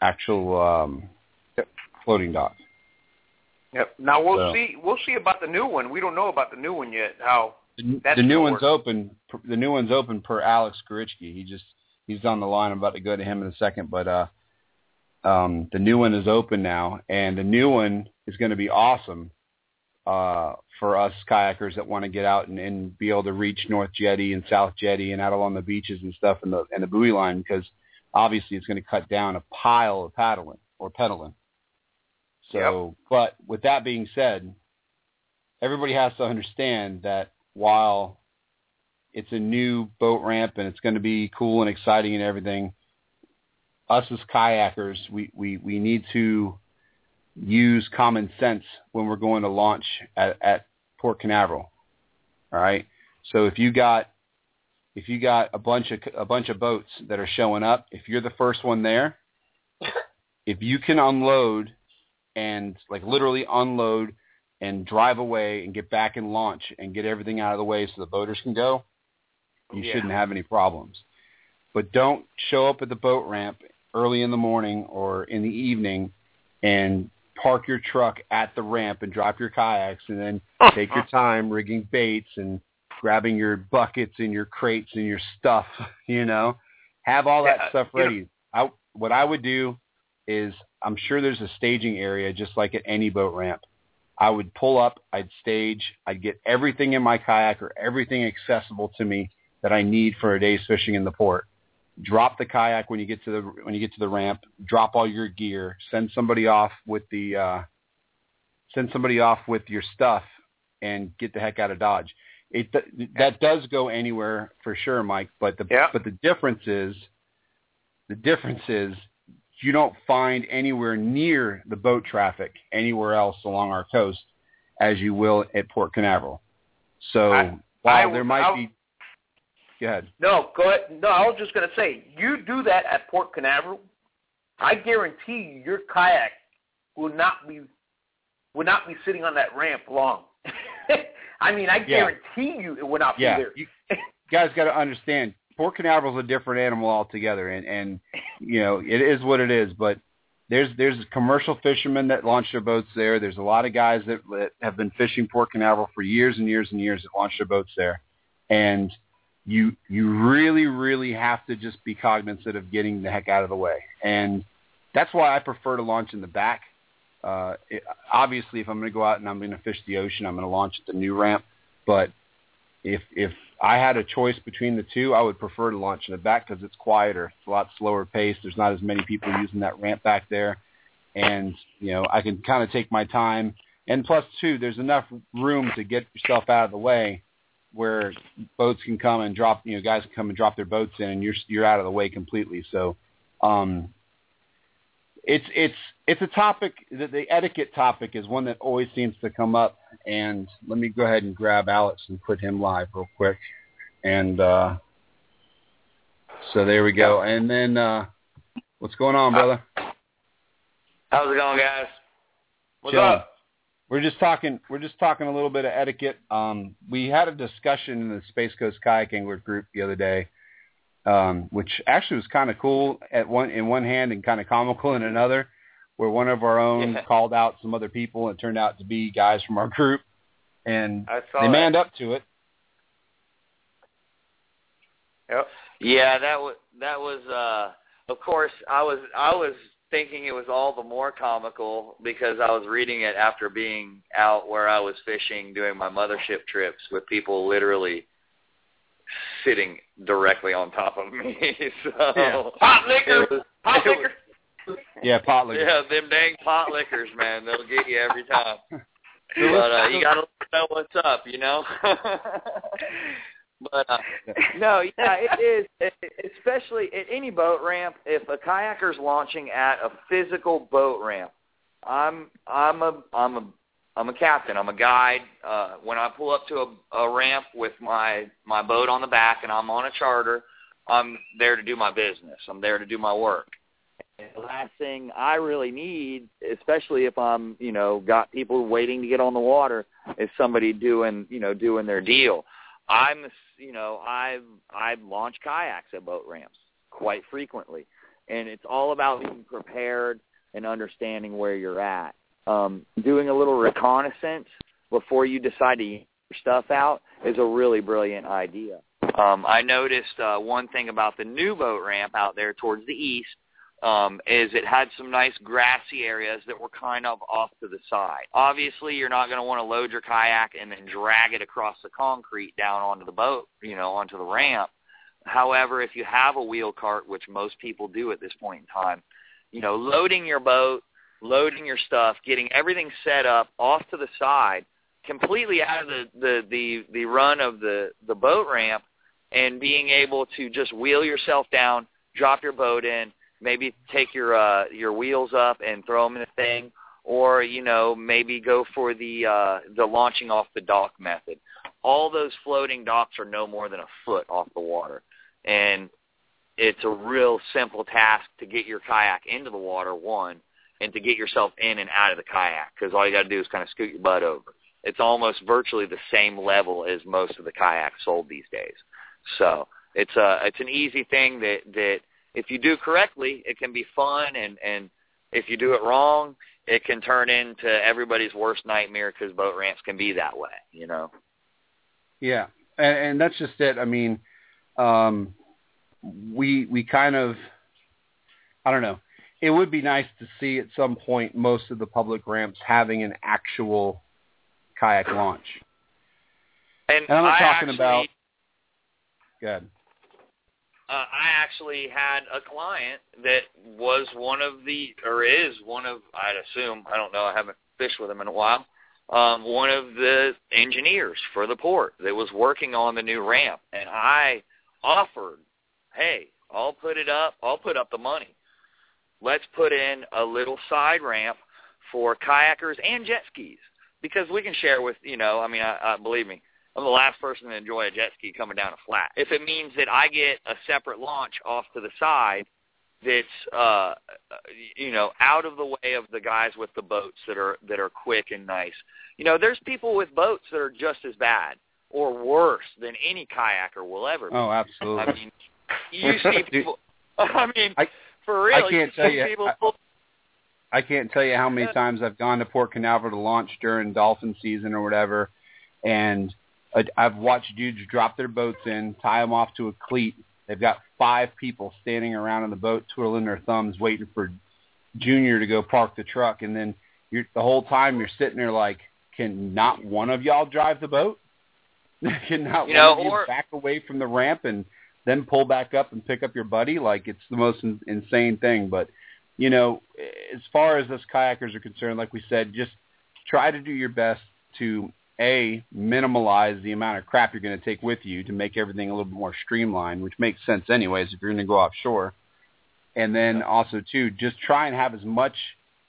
Speaker 5: actual um, floating dock.
Speaker 6: Yep. Now we'll
Speaker 5: So-
Speaker 6: see. We'll see about the new one. We don't know about the new one yet. How?
Speaker 5: The,
Speaker 6: That's
Speaker 5: the new one's
Speaker 6: work.
Speaker 5: open. The new one's open per Alex Gorichky. He just he's on the line. I'm about to go to him in a second, but uh, um, the new one is open now, and the new one is going to be awesome uh, for us kayakers that want to get out and, and be able to reach North Jetty and South Jetty and out along the beaches and stuff and the and the buoy line because obviously it's going to cut down a pile of paddling or pedaling. So, but with that being said, everybody has to understand that while it's a new boat ramp and it's going to be cool and exciting and everything, us as kayakers, we, we, we need to use common sense when we're going to launch at, at Port Canaveral. All right. So if you got if you got a bunch of a bunch of boats that are showing up, if you're the first one there, if you can unload and like literally unload and drive away and get back and launch and get everything out of the way so the boaters can go, you
Speaker 6: Yeah.
Speaker 5: shouldn't have any problems. But don't show up at the boat ramp early in the morning or in the evening and park your truck at the ramp and drop your kayaks and then oh. take your time rigging baits and grabbing your buckets and your crates and your stuff, you know. Have all that
Speaker 6: Yeah, uh,
Speaker 5: stuff
Speaker 6: you know-
Speaker 5: ready. I what I would do is I'm sure there's a staging area just like at any boat ramp. I would pull up, I'd stage, I'd get everything in my kayak or everything accessible to me that I need for a day's fishing in the port. Drop the kayak when you get to the when you get to the ramp, drop all your gear, send somebody off with the uh send somebody off with your stuff and get the heck out of Dodge. It that does go anywhere for sure, Mike, but the
Speaker 6: Yeah.
Speaker 5: but the difference is the difference is you don't find anywhere near the boat traffic anywhere else along our coast as you will at Port Canaveral. So
Speaker 6: I-
Speaker 5: while
Speaker 6: I-
Speaker 5: there might
Speaker 6: I'll-
Speaker 5: be go ahead.
Speaker 6: No, go ahead. No, I was just going to say, you do that at Port Canaveral, I guarantee you, your kayak will not be will not be sitting on that ramp long. I mean, I
Speaker 5: Yeah.
Speaker 6: guarantee you it will not
Speaker 5: Yeah,
Speaker 6: be there.
Speaker 5: you guys got to understand Port Canaveral's a different animal altogether, and and you know it is what it is. But there's there's commercial fishermen that launch their boats there. There's a lot of guys that, that have been fishing Port Canaveral for years and years and years that launch their boats there, and you you really really have to just be cognizant of getting the heck out of the way, and that's why I prefer to launch in the back. Uh, it, obviously, if I'm going to go out and I'm going to fish the ocean, I'm going to launch at the new ramp. But if if I had a choice between the two, I would prefer to launch in the back because it's quieter. It's a lot slower pace. There's not as many people using that ramp back there, and you know I can kind of take my time. And plus, too, there's enough room to get yourself out of the way where boats can come and drop. You know, guys can come and drop their boats in, and you're you're out of the way completely. So. um it's it's it's a topic the, the etiquette topic is one that always seems to come up and let me go ahead and grab Alex and put him live real quick and uh so there we go and then uh what's going on brother
Speaker 7: How's it going, guys?
Speaker 6: What's
Speaker 5: Chilling.
Speaker 6: up?
Speaker 5: we're just talking we're just talking a little bit of etiquette um we had a discussion in the space coast kayak angler group the other day um which actually was kind of cool at one in one hand and kind of comical in another where one of our own
Speaker 7: Yeah.
Speaker 5: called out some other people and it turned out to be guys from our group and
Speaker 6: I saw
Speaker 5: they
Speaker 6: that.
Speaker 5: manned up to it
Speaker 6: Yep.
Speaker 7: Yeah, that was that was. uh Of course, I was I was thinking it was all the more comical because I was reading it after being out where I was fishing, doing my mothership trips with people literally sitting directly on top of me. so
Speaker 5: Yeah.
Speaker 6: Hot liquor.
Speaker 7: it was-
Speaker 6: Hot
Speaker 7: it
Speaker 6: liquor.
Speaker 5: yeah potluck
Speaker 7: Yeah, them dang pot liquors, man. They'll get you every time. But uh, you gotta know what's up, you know. but uh, no, yeah, it is. It, especially at any boat ramp, if a kayaker's launching at a physical boat ramp, I'm I'm a I'm a I'm a captain. I'm a guide. Uh, when I pull up to a, a ramp with my my boat on the back and I'm on a charter, I'm there to do my business. I'm there to do my work. And the last thing I really need, especially if I'm, you know, got people waiting to get on the water, is somebody doing, you know, doing their deal. I'm, you know, I've I've launched kayaks at boat ramps quite frequently, and it's all about being prepared and understanding where you're at. Um, doing a little reconnaissance before you decide to stuff out is a really brilliant idea. Um, I noticed uh, one thing about the new boat ramp out there towards the east um, is it had some nice grassy areas that were kind of off to the side. Obviously, you're not going to want to load your kayak and then drag it across the concrete down onto the boat, you know, onto the ramp. However, if you have a wheel cart, which most people do at this point in time, you know, loading your boat, loading your stuff, getting everything set up off to the side, completely out of the the the, the run of the the boat ramp, and being able to just wheel yourself down, drop your boat in, maybe take your uh, your wheels up and throw them in the thing, or you know maybe go for the uh, the launching off the dock method. All those floating docks are no more than a foot off the water, and it's a real simple task to get your kayak into the water one, and to get yourself in and out of the kayak because all you got to do is kind of scoot your butt over. It's almost virtually the same level as most of the kayaks sold these days. So it's a it's an easy thing that that if you do correctly, it can be fun, and and if you do it wrong, it can turn into everybody's worst nightmare because boat ramps can be that way, you know.
Speaker 5: Yeah, and, and that's just it. I mean, um, we we kind of, I don't know. It would be nice to see at some point most of the public ramps having an actual kayak launch.
Speaker 7: And,
Speaker 5: And I'm not
Speaker 7: I
Speaker 5: talking
Speaker 7: actually,
Speaker 5: about. Good.
Speaker 7: uh, I actually had a client that was one of the, or is one of, I'd assume, I don't know, I haven't fished with him in a while, um, one of the engineers for the port that was working on the new ramp. And I offered, hey, I'll put it up, I'll put up the money. Let's put in a little side ramp for kayakers and jet skis because we can share with, you know, I mean, I, I believe me, I'm the last person to enjoy a jet ski coming down a flat. If it means that I get a separate launch off to the side that's uh you know out of the way of the guys with the boats that are that are quick and nice. You know, there's people with boats that are just as bad or worse than any kayaker will ever be.
Speaker 5: Oh, absolutely.
Speaker 7: I mean, you see people I mean,
Speaker 5: I-
Speaker 7: for real,
Speaker 5: I can't tell you- I- I can't tell you how many times I've gone to Port Canaveral to launch during dolphin season or whatever, and I've watched dudes drop their boats in, tie them off to a cleat. They've got five people standing around in the boat, twiddling their thumbs, waiting for Junior to go park the truck, and then you're the whole time you're sitting there like, can not one of y'all drive the boat? can not
Speaker 7: You
Speaker 5: one
Speaker 7: know,
Speaker 5: of you
Speaker 7: or-
Speaker 5: back away from the ramp and then pull back up and pick up your buddy? Like it's the most in- insane thing, but you know, as far as us kayakers are concerned, like we said, just try to do your best to a minimalize the amount of crap you're going to take with you to make everything a little bit more streamlined, which makes sense anyways if you're going to go offshore. And then also too, just try and have as much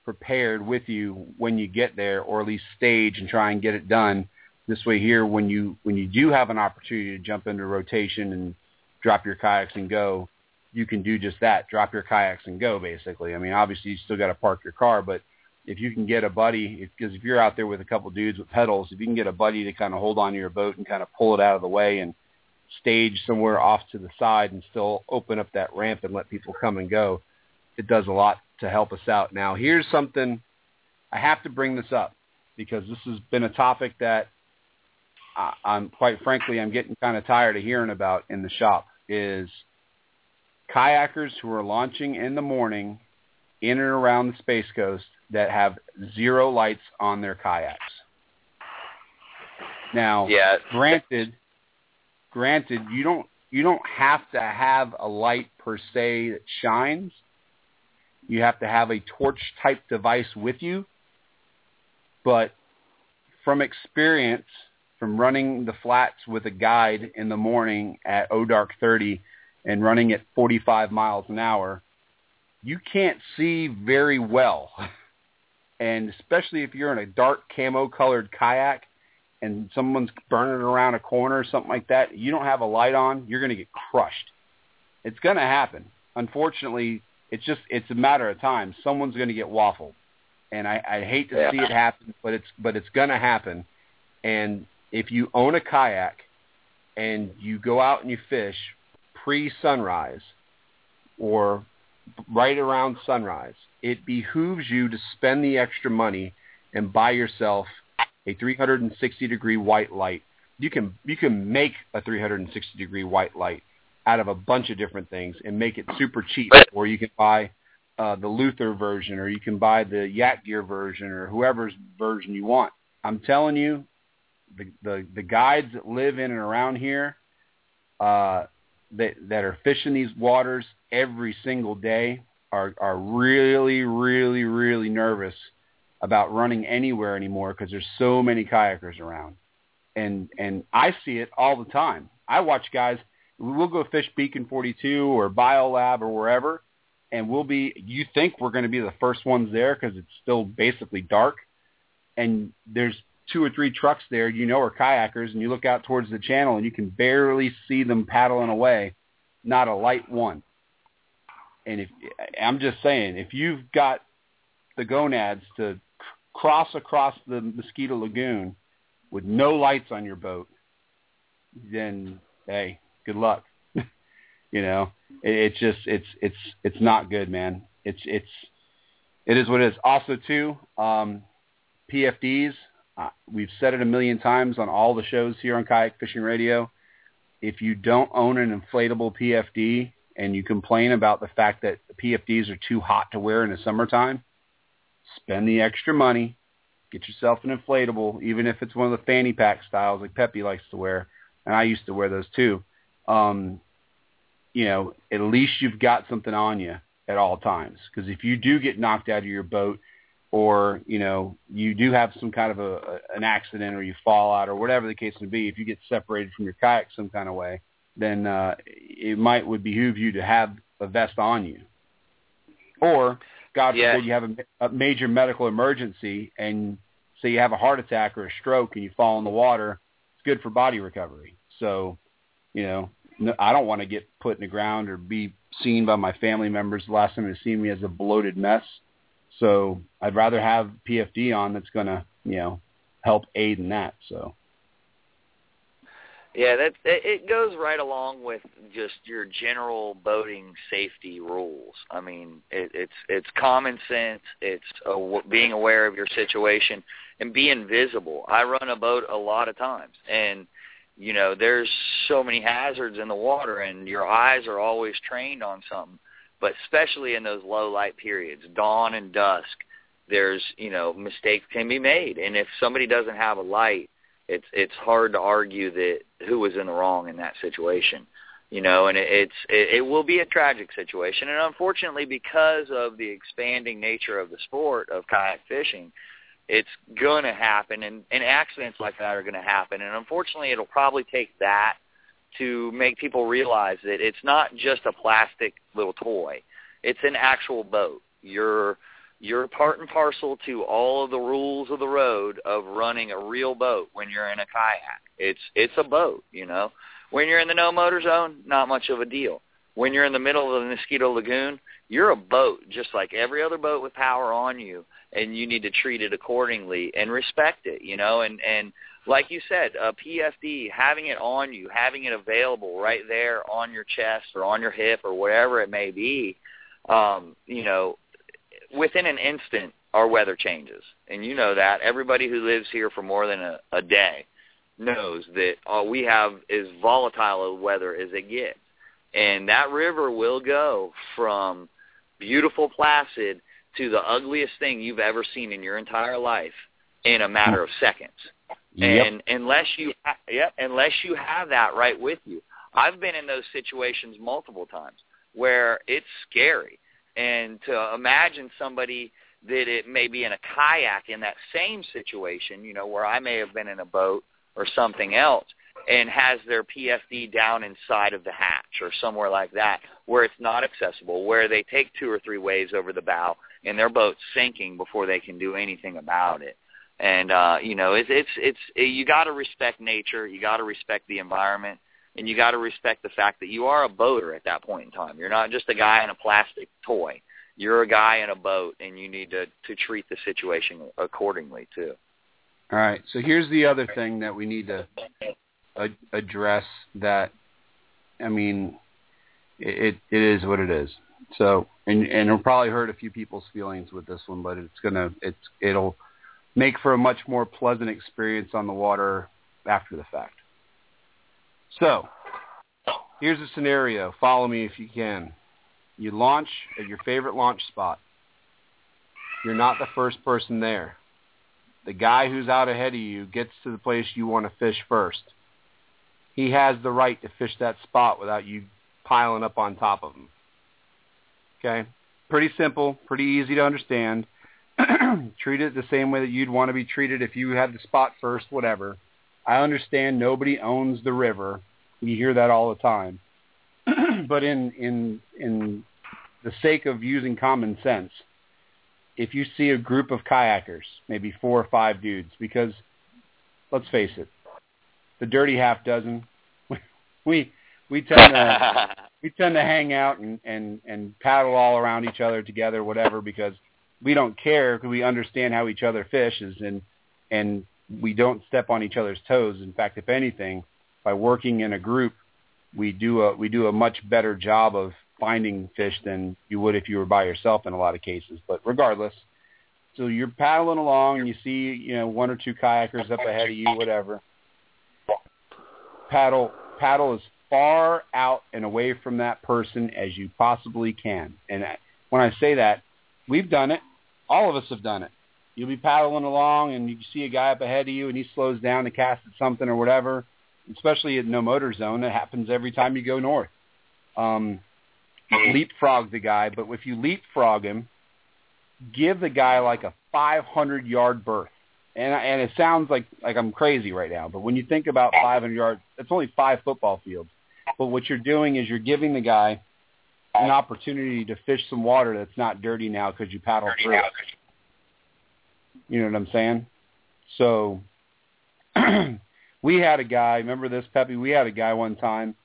Speaker 5: prepared with you when you get there, or at least stage and try and get it done. This way, here when you when you do have an opportunity to jump into rotation and drop your kayaks and go, you can do just that. Drop your kayaks and go, basically. I mean, obviously you still got to park your car, but if you can get a buddy, because if you're out there with a couple dudes with pedals, if you can get a buddy to kind of hold on to your boat and kind of pull it out of the way and stage somewhere off to the side and still open up that ramp and let people come and go, it does a lot to help us out. Now, here's something I have to bring this up because this has been a topic that I, I'm quite frankly I'm getting kind of tired of hearing about in the shop is kayakers who are launching in the morning in and around the Space Coast that have zero lights on their kayaks. Now,
Speaker 7: Yeah.
Speaker 5: granted, granted, you don't you don't have to have a light per se that shines. You have to have a torch type device with you. But from experience, from running the flats with a guide in the morning at O Dark 30 and running at 45 miles an hour, you can't see very well. And especially if you're in a dark camo colored kayak and someone's burning around a corner or something like that, you don't have a light on, you're going to get crushed. It's going to happen. Unfortunately, it's just it's a matter of time. Someone's going to get waffled. And I, I hate to
Speaker 7: Yeah.
Speaker 5: see it happen, but it's but it's going to happen. And if you own a kayak and you go out and you fish pre-sunrise or right around sunrise, it behooves you to spend the extra money and buy yourself a 360 degree white light. You can you can make a 360 degree white light out of a bunch of different things and make it super cheap. Or you can buy uh, the Luther version, or you can buy the Yak Gear version, or whoever's version you want. I'm telling you, the the, the guides that live in and around here uh, that that are fishing these waters every single day are are really really really nervous about running anywhere anymore because there's so many kayakers around and and I see it all the time I watch guys we'll go fish Beacon 42 or Biolab or wherever and we'll be. You think we're going to be the first ones there because it's still basically dark, and there's two or three trucks there you know are kayakers, and you look out towards the channel and you can barely see them paddling away, not a light one. And if I'm just saying, if you've got the gonads to cross across the Mosquito Lagoon with no lights on your boat, then hey, good luck. you know, it, it's just it's it's it's not good, man. It's it's it is what it is. Also, too, um, PFDs. Uh, we've said it a million times on all the shows here on Kayak Fishing Radio. If you don't own an inflatable PFD and you complain about the fact that PFDs are too hot to wear in the summertime, spend the extra money, get yourself an inflatable, even if it's one of the fanny pack styles like Pepe likes to wear, and I used to wear those too. Um, you know, at least you've got something on you at all times. Because if you do get knocked out of your boat, or you know, you do have some kind of a, a an accident, or you fall out, or whatever the case may be, if you get separated from your kayak some kind of way, then uh, it might would behoove you to have a vest on you. Or, God
Speaker 7: Yeah.
Speaker 5: forbid, you have a, a major medical emergency, and say you have a heart attack or a stroke, and you fall in the water. It's good for body recovery. So, you know, no, I don't want to get put in the ground or be seen by my family members the last time they see me as a bloated mess. So I'd rather have PFD on that's going to, you know, help aid in that. So
Speaker 7: Yeah, that it goes right along with just your general boating safety rules. I mean, it, it's it's common sense. It's a, being aware of your situation and being visible. I run a boat a lot of times, and you know, there's so many hazards in the water, and your eyes are always trained on something. But especially in those low light periods, dawn and dusk, there's you know mistakes can be made, and if somebody doesn't have a light it's it's hard to argue that who was in the wrong in that situation you know and it, it's it, it will be a tragic situation. And unfortunately because of the expanding nature of the sport of kayak fishing it's going to happen. And and accidents like that are going to happen. And unfortunately it'll probably take that to make people realize that it's not just a plastic little toy it's an actual boat you're you're part and parcel to all of the rules of the road of running a real boat when you're in a kayak. It's it's a boat, you know. When you're in the no motor zone, not much of a deal. When you're in the middle of the Mosquito Lagoon, you're a boat just like every other boat with power on you and you need to treat it accordingly and respect it, you know, and and like you said, a PFD, having it on you, having it available right there on your chest or on your hip or whatever it may be, um, you know, within an instant our weather changes. And you know that. Everybody who lives here for more than a, a day knows that all we have is volatile of weather as it gets. And that river will go from beautiful placid to the ugliest thing you've ever seen in your entire life in a matter of seconds
Speaker 5: Yep.
Speaker 7: and unless you ha- yep unless you have that right with you i've been in those situations multiple times where it's scary and to imagine somebody that it may be in a kayak in that same situation, you know, where I may have been in a boat or something else and has their PFD down inside of the hatch or somewhere like that where it's not accessible, where they take two or three waves over the bow and their boat's sinking before they can do anything about it. And uh, you know, it's it's it's you got to respect nature, you got to respect the environment, and you got to respect the fact that you are a boater at that point in time. You're not just a guy in a plastic toy. You're a guy in a boat, and you need to to treat the situation accordingly too.
Speaker 5: All right. So here's the other thing that we need to address. That I mean, it it is what it is. So and and it'll probably hurt a few people's feelings with this one, but it's gonna it's it'll make for a much more pleasant experience on the water after the fact. So here's a scenario. Follow me if you can. You launch at your favorite launch spot. You're not the first person there the guy who's out ahead of you gets to the place you want to fish first. He has the right to fish that spot without you piling up on top of him. Okay? Pretty simple, pretty easy to understand. Treat it the same way that you'd want to be treated if you had the spot first, whatever. I understand nobody owns the river. You hear that all the time. but in in in the sake of using common sense, if you see a group of kayakers, maybe four or five dudes, because let's face it, the dirty half dozen, we we tend to we tend to hang out and and and paddle all around each other together, whatever, because we don't care because we understand how each other fishes and and we don't step on each other's toes. In fact, if anything, by working in a group, we do a we do a much better job of finding fish than you would if you were by yourself in a lot of cases. But regardless, so you're paddling along and you see you know one or two kayakers up ahead of you, whatever. Paddle paddle as far out and away from that person as you possibly can. And when I say that, we've done it. All of us have done it. You'll be paddling along and you see a guy up ahead of you and he slows down to cast at something or whatever. Especially at no motor zone, it happens every time you go north. Um, leapfrog the guy, but if you leapfrog him, give the guy like a 500 yard berth. And and it sounds like like I'm crazy right now, but when you think about 500 yards, it's only five football fields. But what you're doing is you're giving the guy an opportunity to fish some water that's not dirty now because you paddle through it. You know what I'm saying? So we had a guy. Remember this, Peppy? We had a guy one time.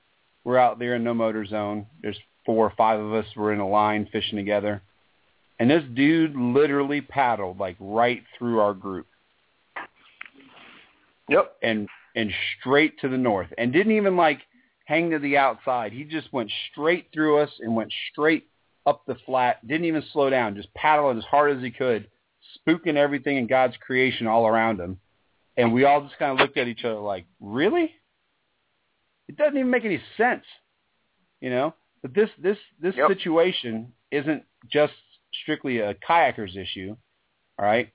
Speaker 5: We're out there in no motor zone. There's four or five of us. We're in a line fishing together, and this dude literally paddled like right through our group.
Speaker 6: Yep.
Speaker 5: And and straight to the north, and didn't even like hang to the outside. He just went straight through us and went straight up the flat. Didn't even slow down. Just paddling as hard as he could, spooking everything in God's creation all around him. And we all just kind of looked at each other like, really? It doesn't even make any sense, you know. But this this this
Speaker 6: Yep.
Speaker 5: situation isn't just strictly a kayaker's issue, all right?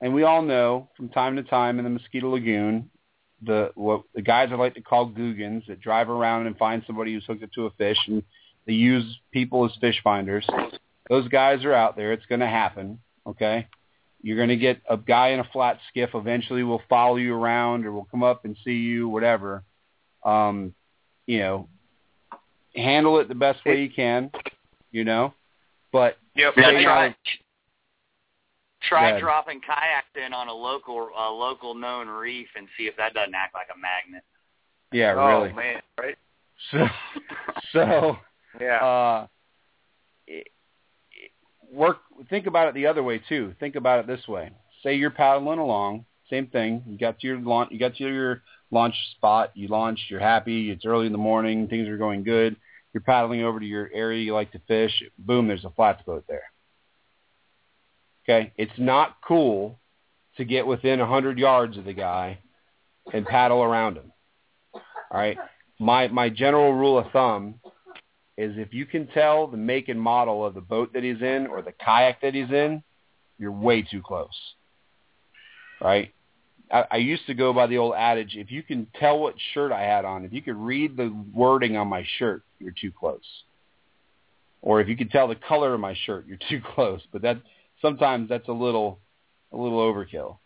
Speaker 5: And we all know from time to time in the Mosquito Lagoon, the what the guys I like to call googans that drive around and find somebody who's hooked up to a fish and they use people as fish finders. Those guys are out there. It's going to happen. Okay, you're going to get a guy in a flat skiff. Eventually, will follow you around or will come up and see you, whatever. Um, you know, handle it the best way you can. You know, but
Speaker 6: Yep.
Speaker 5: Say
Speaker 7: Yeah,
Speaker 5: you
Speaker 7: try
Speaker 5: Yeah.
Speaker 7: dropping kayaks in on a local a local known reef and see if that doesn't act like a magnet.
Speaker 5: yeah,
Speaker 6: oh
Speaker 5: really.
Speaker 6: man, right?
Speaker 5: So, so
Speaker 6: Yeah.
Speaker 5: uh, it, it, work. Think about it the other way too. Think about it this way. Say you're paddling along, same thing. You got to your launch. You got to your launch spot. You launch. You're happy. It's early in the morning. Things are going good. You're paddling over to your area you like to fish. Boom! There's a flats boat there. Okay, it's not cool to get within a hundred yards of the guy and paddle around him. All right. My my general rule of thumb is if you can tell the make and model of the boat that he's in or the kayak that he's in, you're way too close. Right? I, I used to go by the old adage, if you can tell what shirt I had on, if you could read the wording on my shirt, you're too close. Or if you could tell the color of my shirt, you're too close. But that sometimes that's a little a little overkill.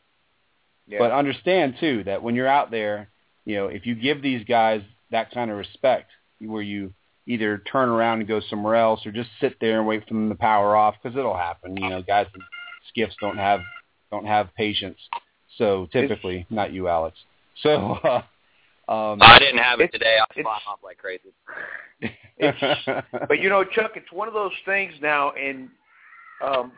Speaker 6: yeah.
Speaker 5: But understand too that when you're out there, you know, if you give these guys that kind of respect, where you either turn around and go somewhere else, or just sit there and wait for them to power off, because it'll happen. You know, guys in skiffs don't have don't have patience. So typically, not you, Alex. So, uh, um,
Speaker 7: I didn't have it today. I was flying off like crazy.
Speaker 6: but you know, Chuck, it's one of those things now, and um,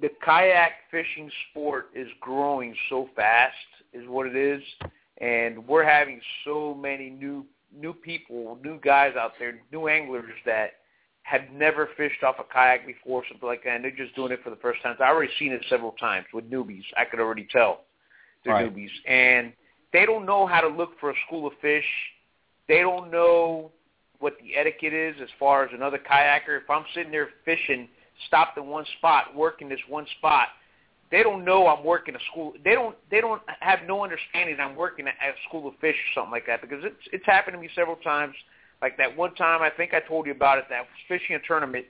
Speaker 6: the kayak fishing sport is growing so fast, is what it is, and we're having so many new new people, new guys out there, new anglers that have never fished off a kayak before, something like that, and they're just doing it for the first time. I've already seen it several times with newbies. I could already tell they're
Speaker 5: Right.
Speaker 6: newbies, and they don't know how to look for a school of fish. They don't know what the etiquette is as far as another kayaker. If I'm sitting there fishing, stopped in one spot, working this one spot, they don't know I'm working a school. They don't. They don't have no understanding I'm working at a school of fish or something like that because it's it's happened to me several times. Like that one time, I think I told you about it. That was fishing a tournament,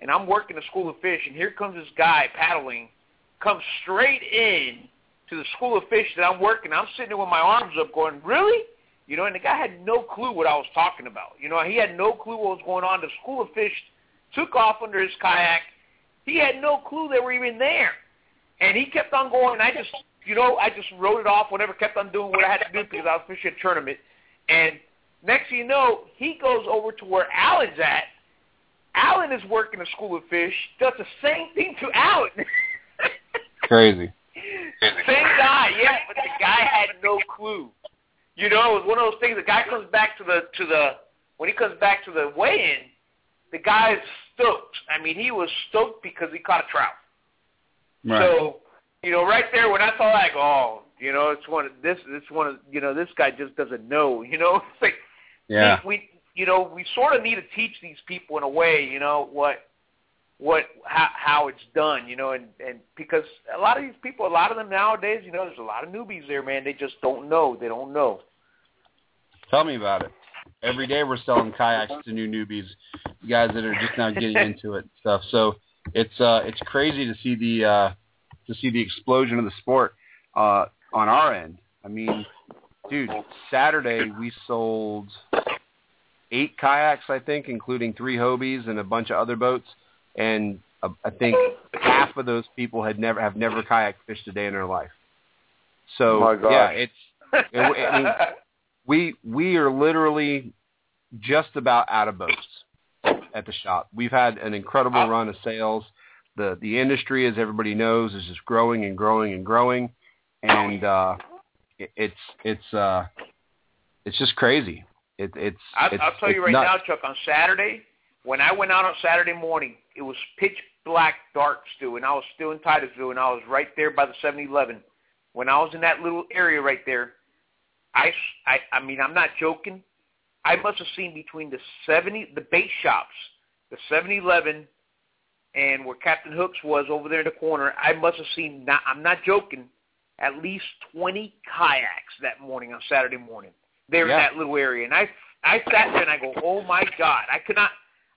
Speaker 6: and I'm working a school of fish, and here comes this guy paddling, comes straight in to the school of fish that I'm working. I'm sitting there with my arms up, going, "Really?" You know, and the guy had no clue what I was talking about. You know, he had no clue what was going on. The school of fish took off under his kayak. He had no clue they were even there, and he kept on going. And I just, you know, I just wrote it off. Whatever, kept on doing what I had to do because I was fishing a tournament. And next thing you know, he goes over to where Alan's at. Alan is working a school of fish. Does the same thing to Alan.
Speaker 5: Crazy.
Speaker 6: Same guy, yeah, but the guy had no clue. You know, it was one of those things. The guy comes back to the to the when he comes back to the weigh-in, the guy's stoked. I mean, he was stoked because he caught a trout.
Speaker 5: Right.
Speaker 6: So, you know, right there when I saw that, I go, oh, you know, it's one of this. It's one of you know, this guy just doesn't know. You know, it's like
Speaker 5: yeah.
Speaker 6: we, we you know we sort of need to teach these people in a way. You know what what how how it's done, you know, and and because a lot of these people, a lot of them nowadays, you know, there's a lot of newbies there, man. They just don't know. They don't know.
Speaker 5: Tell me about it. Every day we're selling kayaks to new newbies, guys that are just now getting into it and stuff. So it's uh it's crazy to see the uh to see the explosion of the sport uh on our end. I mean, dude, Saturday we sold eight kayaks, I think, including three Hobies and a bunch of other boats and uh, I think half of those people had never have never kayak fished a day in their life. So
Speaker 6: My gosh.
Speaker 5: yeah, it's it, I mean, we we are literally just about out of boats at the shop. We've had an incredible run of sales. The the industry, as everybody knows, is just growing and growing and growing, and uh, it, it's it's uh, it's just crazy. It, it's
Speaker 6: I,
Speaker 5: it's,
Speaker 6: I'll tell you right
Speaker 5: nuts.
Speaker 6: now, Chuck. On Saturday, when I went out on Saturday morning, it was pitch black dark still, and I was still in Titusville, and I was right there by the 7-Eleven. When I was in that little area right there, I, I, I mean, I'm not joking. I must have seen between the 70, the bait shops, the 7-Eleven, and where Captain Hooks was over there in the corner. I must have seen. Not, I'm not joking. At least 20 kayaks that morning on Saturday morning. There
Speaker 5: Yeah.
Speaker 6: in that little area, and I, I sat there and I go, oh my God, I could not.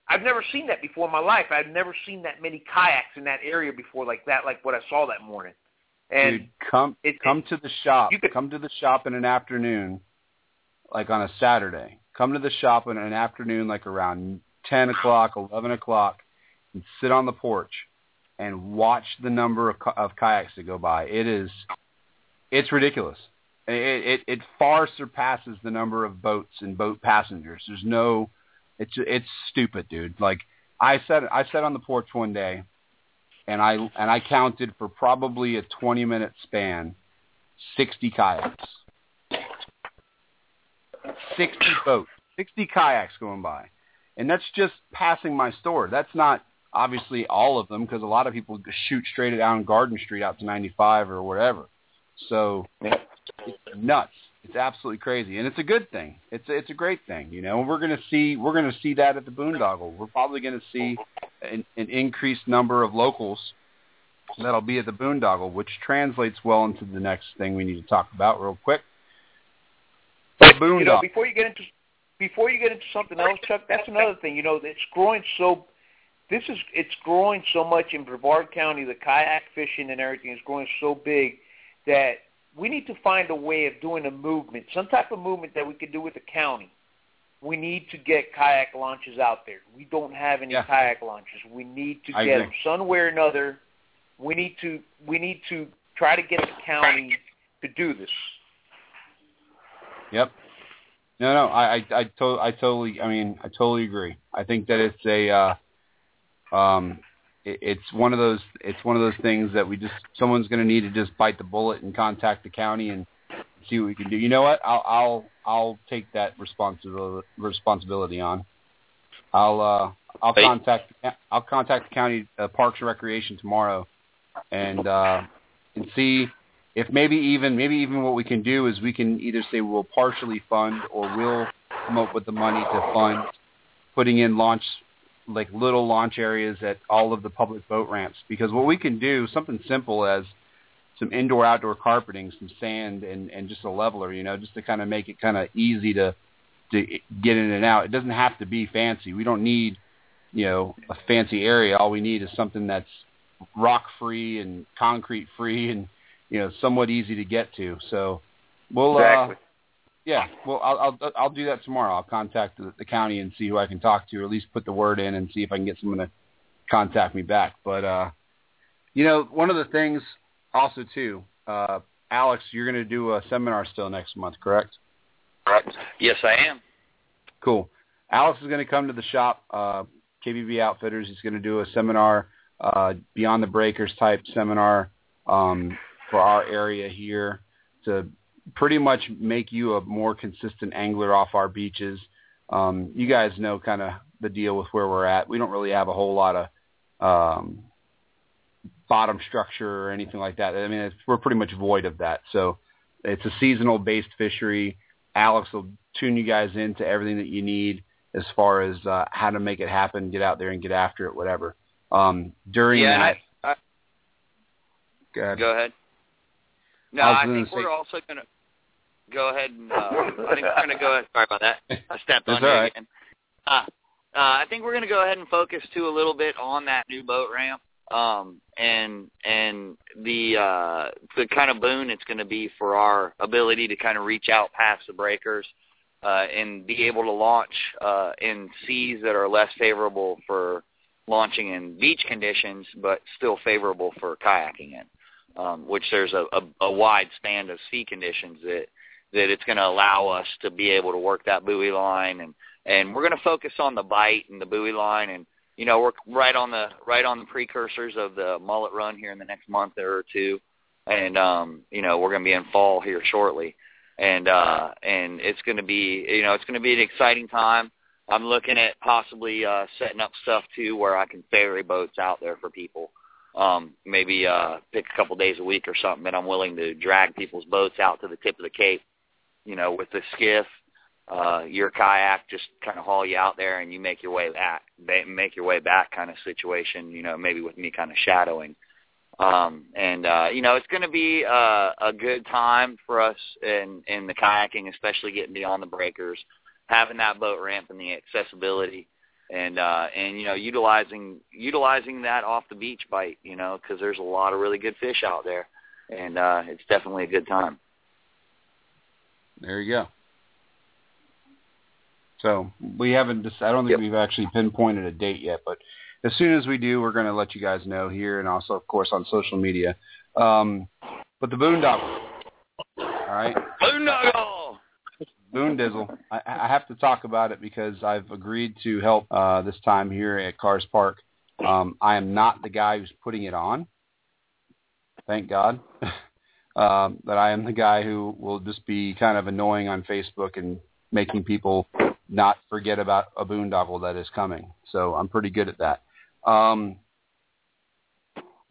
Speaker 6: I've never seen that before in my life. I've never seen that many kayaks in that area before, like that, like what I saw that morning. And
Speaker 5: Dude, come
Speaker 6: it-
Speaker 5: come to the shop.
Speaker 6: you could-
Speaker 5: come to the shop in an afternoon, like on a Saturday. Come to the shop in an afternoon, like around ten o'clock, eleven o'clock, and sit on the porch and watch the number of, of kayaks that go by. It is, it's ridiculous. It, it it far surpasses the number of boats and boat passengers. There's no, it's it's stupid, dude. Like I said, I sat on the porch one day and I and I counted for probably a 20 minute span 60 kayaks. 60 boats, 60 kayaks going by. And that's just passing my store. That's not obviously all of them because a lot of people shoot straight down Garden Street out to 95 or whatever. So it's nuts. It's absolutely crazy, and it's a good thing. It's it's a great thing, you know. We're gonna see we're gonna see that at the Boondoggle. We're probably gonna see an, an increased number of locals that'll be at the Boondoggle, which translates well into the next thing we need to talk about real quick.
Speaker 6: You know, before you get into before you get into something else, Chuck, that's another thing. You know, it's growing so. This is it's growing so much in Brevard County. The kayak fishing and everything is growing so big that we need to find a way of doing a movement, some type of movement that we could do with the county. We need to get kayak launches out there. We don't have any
Speaker 5: Yeah.
Speaker 6: kayak launches. We need to
Speaker 5: I
Speaker 6: get
Speaker 5: agree.
Speaker 6: them somewhere or another. We need to we need to try to get the county to do this.
Speaker 5: Yep. No, no, I, I, I, to, I totally, I mean, I totally agree. I think that it's a, uh, um, it, it's one of those, it's one of those things that we just, someone's going to need to just bite the bullet and contact the county and see what we can do. You know what? I'll, I'll, I'll take that responsibility, responsibility on. I'll, uh, I'll
Speaker 8: Hey.
Speaker 5: contact, I'll contact the county uh, Parks and Recreation tomorrow, and uh, and see if maybe even maybe even what we can do is we can either say we'll partially fund or we'll come up with the money to fund putting in launch like little launch areas at all of the public boat ramps. Because what we can do something simple as some indoor outdoor carpeting some sand and and just a leveler you know just to kind of make it kind of easy to to get in and out. It doesn't have to be fancy. We don't need you know a fancy area. All we need is something that's rock free and concrete free and you know somewhat easy to get to so we'll
Speaker 6: Exactly.
Speaker 5: uh Yeah, well, I'll I'll I'll do that tomorrow. I'll contact the, the county and see who I can talk to, or at least put the word in and see if I can get someone to contact me back. But uh, you know, one of the things also too, uh, Alex, you're going to do a seminar still next month, correct?
Speaker 7: Correct. Yes, I am.
Speaker 5: Cool. Alex is going to come to the shop, uh, KBB Outfitters. He's going to do a seminar, uh, Beyond the Breakers type seminar um, for our area here to pretty much make you a more consistent angler off our beaches. Um, you guys know kind of the deal with where we're at. We don't really have a whole lot of um, bottom structure or anything like that. I mean, it's, we're pretty much void of that. So it's a seasonal based fishery. Alex will tune you guys into everything that you need as far as uh, how to make it happen, get out there and get after it, whatever. Um, during
Speaker 7: yeah,
Speaker 5: that,
Speaker 7: I, I,
Speaker 5: go ahead.
Speaker 7: Go ahead. No,
Speaker 5: I
Speaker 7: I, think
Speaker 5: say-
Speaker 7: we're also going to go ahead and uh, I think we're going to go ahead. Sorry about that. I stepped on you
Speaker 5: right.
Speaker 7: again. Uh, uh, I think we're going to go ahead and focus too a little bit on that new boat ramp um, and and the uh, the kind of boon it's going to be for our ability to kind of reach out past the breakers uh, and be able to launch uh, in seas that are less favorable for launching in beach conditions, but still favorable for kayaking in. Um, which there's a, a, a wide span of sea conditions that that it's going to allow us to be able to work that buoy line. And and we're going to focus on the bite and the buoy line. And you know we're right on the right on the precursors of the mullet run here in the next month or two. And um you know we're going to be in fall here shortly. And uh and it's going to be you know it's going to be an exciting time. I'm looking at possibly uh setting up stuff too where i can ferry boats out there for people um maybe uh pick a couple days a week or something and i'm willing to drag people's boats out to the tip of the cape you know with the skiff uh your kayak just kind of haul you out there and you make your way back make your way back kind of situation you know maybe with me kind of shadowing. Um and uh you know it's going to be uh a good time for us in in the kayaking especially getting beyond the breakers having that boat ramp and the accessibility and uh and you know utilizing utilizing that off the beach bite you know because there's a lot of really good fish out there and uh it's definitely a good time
Speaker 5: There you go. So we haven't. Just, I don't think
Speaker 7: Yep.
Speaker 5: we've actually pinpointed a date yet, but as soon as we do, we're going to let you guys know here, and also, of course, on social media. Um, but the boondoggle. All right,
Speaker 7: Boondoggle!
Speaker 5: Boondizzle. I, I have to talk about it because I've agreed to help uh, this time here at Kars Park. Um, I am not the guy who's putting it on. Thank God. um, that I am the guy who will just be kind of annoying on Facebook and making people not forget about a boondoggle that is coming. So I'm pretty good at that. Um,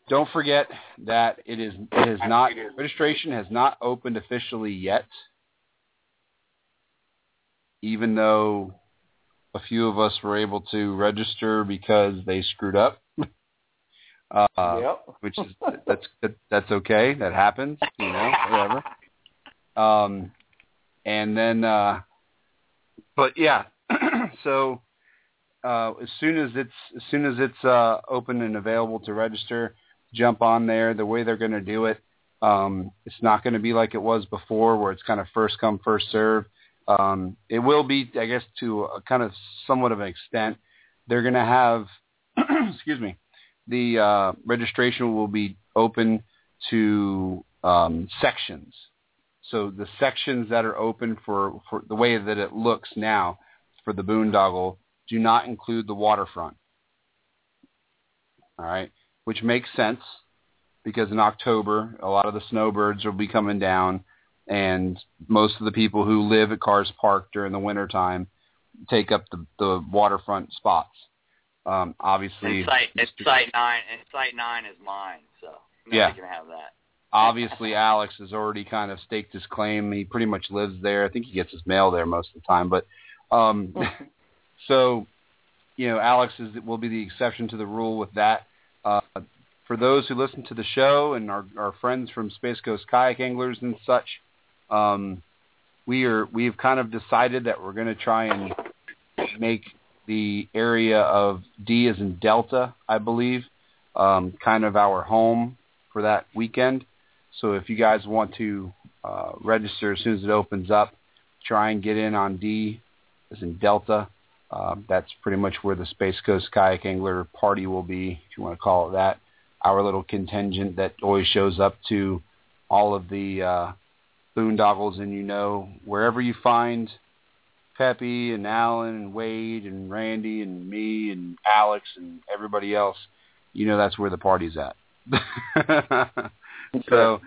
Speaker 5: don't forget that it is it is not registration has not opened officially yet. Even though a few of us were able to register because they screwed up. Uh,
Speaker 6: yep.
Speaker 5: which is that's that, that's okay. That happens, you know, whatever. Um, and then, uh, but yeah, so uh, as soon as it's as soon as it's uh, open and available to register, jump on there. The way they're going to do it, um, it's not going to be like it was before, where it's kind of first come first serve. Um, it will be, I guess, to a kind of somewhat of an extent. They're going to have, excuse me, the uh, registration will be open to um, sections. So the sections that are open for, for the way that it looks now for the boondoggle do not include the waterfront. All right, which makes sense because in October a lot of the snowbirds will be coming down, and most of the people who live at Kars Park during the wintertime take up the, the waterfront spots. Um, obviously,
Speaker 7: And site, and site nine, and site nine is mine, so nobody
Speaker 5: Yeah.
Speaker 7: can have that.
Speaker 5: obviously Alex has already kind of staked his claim. He pretty much lives there. I think he gets his mail there most of the time. But um, so, you know, Alex is will be the exception to the rule with that. Uh, for those who listen to the show and our, our friends from Space Coast Kayak Anglers and such, um, we are we've kind of decided that we're going to try and make the area of D as in Delta, I believe, um, kind of our home for that weekend. So if you guys want to uh, register as soon as it opens up, try and get in on D, as in Delta. Uh, that's pretty much where the Space Coast Kayak Angler party will be, if you want to call it that. Our little contingent that always shows up to all of the uh, boondoggles, and you know, wherever you find Peppy and Alan and Wade and Randy and me and Alex and everybody else, you know that's where the party's at. so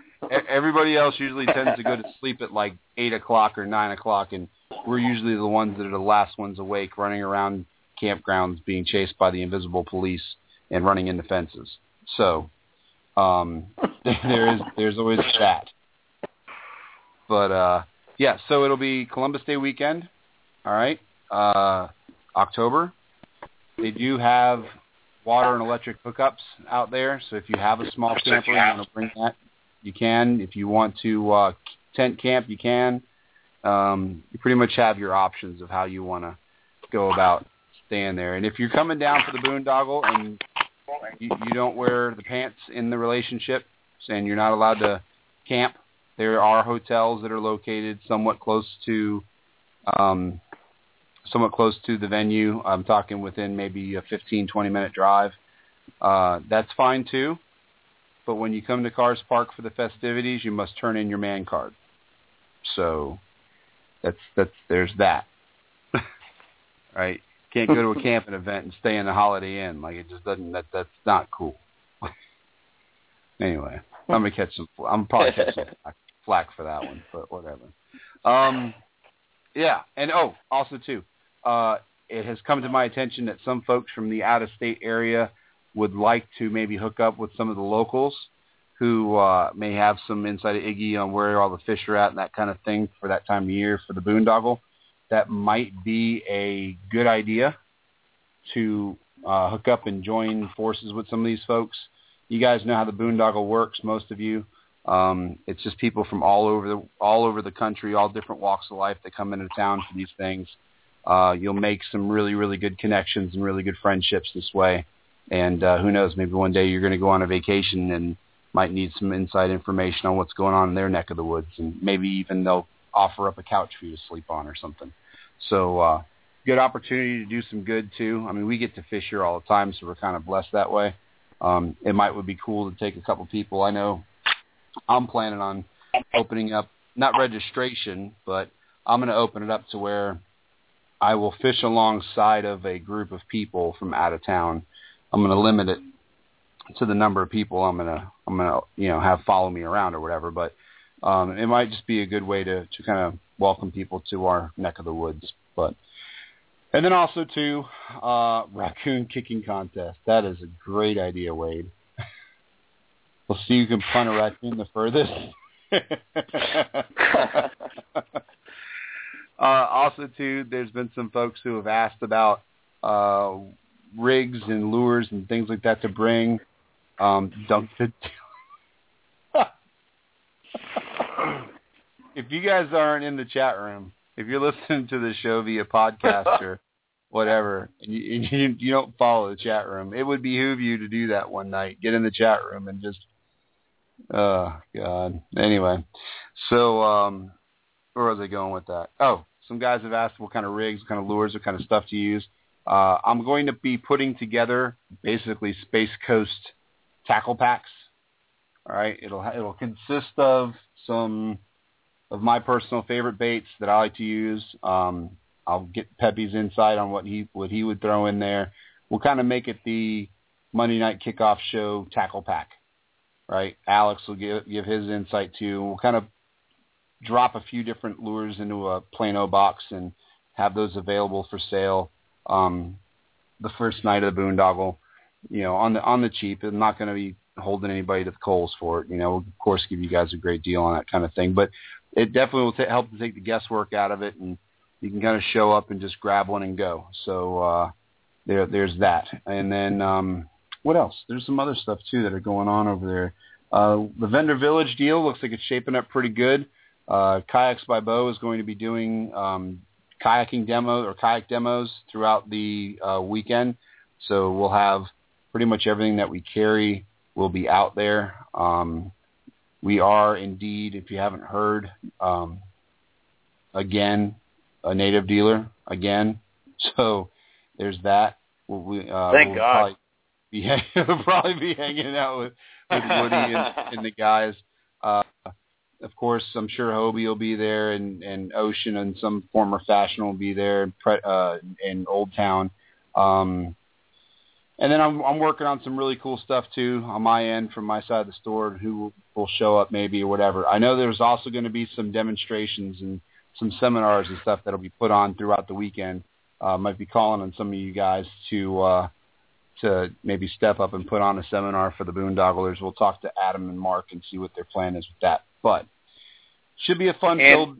Speaker 5: everybody else usually tends to go to sleep at like eight o'clock or nine o'clock, and we're usually the ones that are the last ones awake, running around campgrounds, being chased by the invisible police and running into fences. So um, there is there's always that. But uh, yeah, so it'll be Columbus Day weekend. All right, uh, October. They do have water and electric hookups out there. So if you have a small camper, you want to bring that, you can. If you want to uh, tent camp, you can. Um, you pretty much have your options of how you want to go about staying there. And if you're coming down for the boondoggle and you, you don't wear the pants in the relationship, and you're not allowed to camp, there are hotels that are located somewhat close to um, somewhat close to the venue. I'm talking within maybe a 15, 20 minute drive. Uh, that's fine too. But when you come to Kars Park for the festivities, you must turn in your man card. So that's that's there's that. right? Can't go to a camping event and stay in the Holiday Inn. Like it just doesn't. That that's not cool. anyway, I'm gonna catch some. I'm probably catch some flack for that one, but whatever. Um, yeah, and oh, also too, uh, it has come to my attention that some folks from the out-of-state area would like to maybe hook up with some of the locals who uh, may have some insight of Iggy on where all the fish are at and that kind of thing for that time of year for the boondoggle. That might be a good idea to uh, hook up and join forces with some of these folks. You guys know how the boondoggle works, most of you. Um, it's just people from all over the all over the country, all different walks of life that come into town for these things. Uh, you'll make some really, really good connections and really good friendships this way. And uh, who knows, maybe one day you're going to go on a vacation and might need some inside information on what's going on in their neck of the woods. And maybe even they'll offer up a couch for you to sleep on or something. So uh, good opportunity to do some good too. I mean, we get to fish here all the time, so we're kind of blessed that way. Um, it might would be cool to take a couple people. I know I'm planning on opening up not registration, but I'm going to open it up to where I will fish alongside of a group of people from out of town. I'm going to limit it to the number of people I'm going to I'm going to you know have follow me around or whatever. But um, it might just be a good way to to kind of welcome people to our neck of the woods. But and then also to uh, raccoon kicking contest. That is a great idea, Wade. We'll see who can punt a raccoon the furthest. Uh, also, too, there's been some folks who have asked about uh, rigs and lures and things like that to bring. Um, don't. if you guys aren't in the chat room, if you're listening to the show via podcast or whatever, and you, you, you don't follow the chat room, it would behoove you to do that one night. Get in the chat room and just, oh God. Anyway, so um, where was I going with that? Oh, some guys have asked what kind of rigs, what kind of lures, what kind of stuff to use. Uh, I'm going to be putting together basically Space Coast tackle packs. All right, it'll it'll consist of some of my personal favorite baits that I like to use. Um, I'll get Peppy's insight on what he what he would throw in there. We'll kind of make it the Monday night kickoff show tackle pack, right? Alex will give give his insight too. We'll kind of drop a few different lures into a Plano box and have those available for sale um, the first night of the boondoggle. You know, on the on the cheap. I'm not going to be holding anybody to the coals for it. You know, we'll of course give you guys a great deal on that kind of thing, but it definitely will t- help to take the guesswork out of it, and you can kind of show up and just grab one and go. So uh, there, there's that. And then um, what else? There's some other stuff too that are going on over there. Uh, the vendor village deal looks like it's shaping up pretty good. Uh, Kayaks by Bo is going to be doing um, kayaking demo or kayak demos throughout the uh, weekend. So we'll have pretty much everything that we carry will be out there. Um, we are indeed, if you haven't heard, um, again, a native dealer again. So there's that. We'll, we, uh,
Speaker 6: Thank
Speaker 5: we'll
Speaker 6: God.
Speaker 5: Probably be, probably be hanging out with, with Woody and, and the guys. Uh, of course, I'm sure Hobie will be there, and, and Ocean and some former fashion will be there, uh, in Old Town. Um, and then I'm I'm working on some really cool stuff too on my end from my side of the store. Who will show up maybe or whatever. I know there's also going to be some demonstrations and some seminars and stuff that'll be put on throughout the weekend. Uh, might be calling on some of you guys to uh, to maybe step up and put on a seminar for the Boondogglers. We'll talk to Adam and Mark and see what their plan is with that. But should be a fun
Speaker 6: And-
Speaker 5: filled.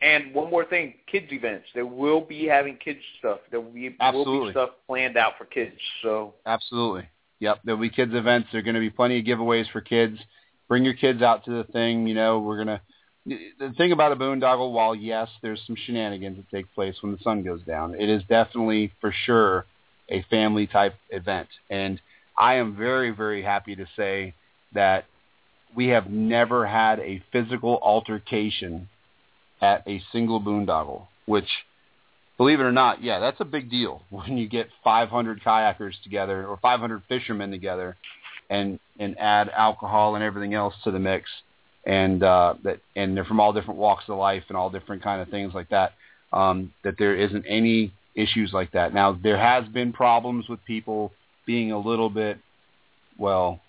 Speaker 6: And one more thing, kids events. They will be having kids stuff. There will be, will be stuff planned out for kids. So
Speaker 5: Absolutely. Yep. There'll be kids events. There're going to be plenty of giveaways for kids. Bring your kids out to the thing. You know, we're going to. The thing about a boondoggle, while yes, there's some shenanigans that take place when the sun goes down, it is definitely for sure a family type event. And I am very, very happy to say that we have never had a physical altercation at a single boondoggle, which believe it or not, yeah, that's a big deal when you get 500 kayakers together or 500 fishermen together, and and add alcohol and everything else to the mix, and uh, that and they're from all different walks of life and all different kind of things like that. Um, that there isn't any issues like that. Now there has been problems with people being a little bit, well,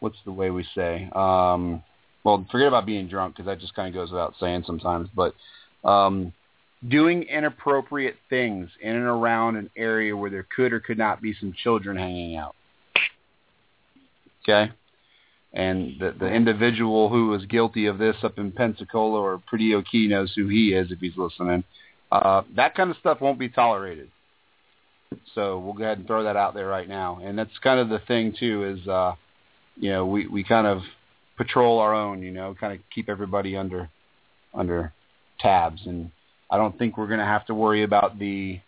Speaker 5: what's the way we say? Um, well, forget about being drunk because that just kind of goes without saying sometimes, but um, doing inappropriate things in and around an area where there could or could not be some children hanging out. Okay? And the, the individual who was guilty of this up in Pensacola or Perdido Key knows who he is if he's listening. Uh, that kind of stuff won't be tolerated. So we'll go ahead and throw that out there right now. And that's kind of the thing too is, uh, you know, we, we kind of patrol our own, you know, kind of keep everybody under, under tabs. And I don't think we're going to have to worry about the,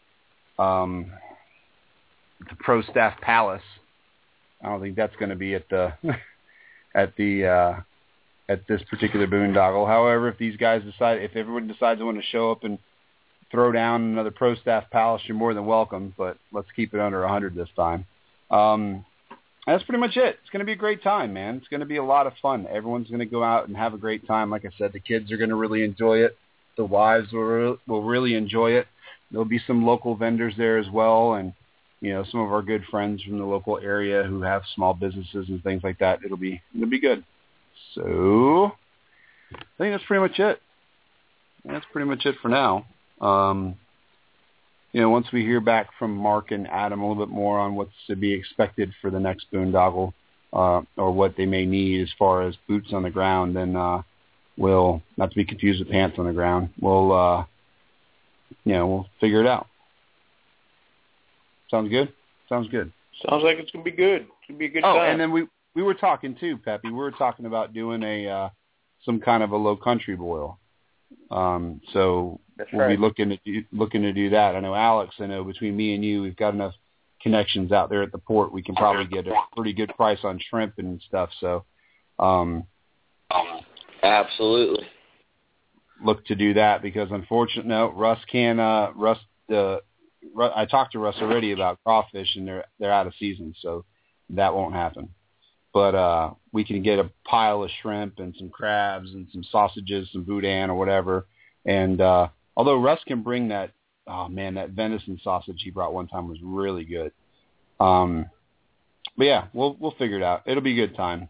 Speaker 5: um, the pro staff palace. I don't think that's going to be at the, at the, uh, at this particular boondoggle. However, if these guys decide, if everyone decides they want to show up and throw down another pro staff palace, you're more than welcome. But let's keep it under 100 this time. Um, that's pretty much it. It's going to be a great time, man. It's going to be a lot of fun. Everyone's going to go out and have a great time. Like I said, the kids are going to really enjoy it. The wives will re- will really enjoy it. There'll be some local vendors there as well, and you know some of our good friends from the local area who have small businesses and things like that. It'll be it'll be good. So I think that's pretty much it. That's pretty much it for now. Um, you know, once we hear back from Mark and Adam a little bit more on what's to be expected for the next boondoggle, uh, or what they may need as far as boots on the ground, then uh, we'll not to be confused with pants on the ground. We'll, uh, you know, we'll figure it out. Sounds good. Sounds good.
Speaker 6: sounds like it's gonna be good. It's gonna be a good
Speaker 5: oh,
Speaker 6: time.
Speaker 5: and then we we were talking too, Peppy. We were talking about doing a uh, some kind of a low country boil. Um, so
Speaker 6: That's
Speaker 5: we'll
Speaker 6: right.
Speaker 5: be looking to do, looking to do that. I know Alex. I know between me and you, we've got enough connections out there at the port. We can probably get a pretty good price on shrimp and stuff. So um,
Speaker 7: Absolutely.
Speaker 5: look to do that because unfortunately, no, Russ can. Uh, Russ, uh, I talked to Russ already about crawfish, and they're they're out of season, so that won't happen. But uh, we can get a pile of shrimp and some crabs and some sausages, some boudin or whatever. And uh, although Russ can bring that, oh man, that venison sausage he brought one time was really good. Um, but yeah, we'll we'll figure it out. It'll be a good time.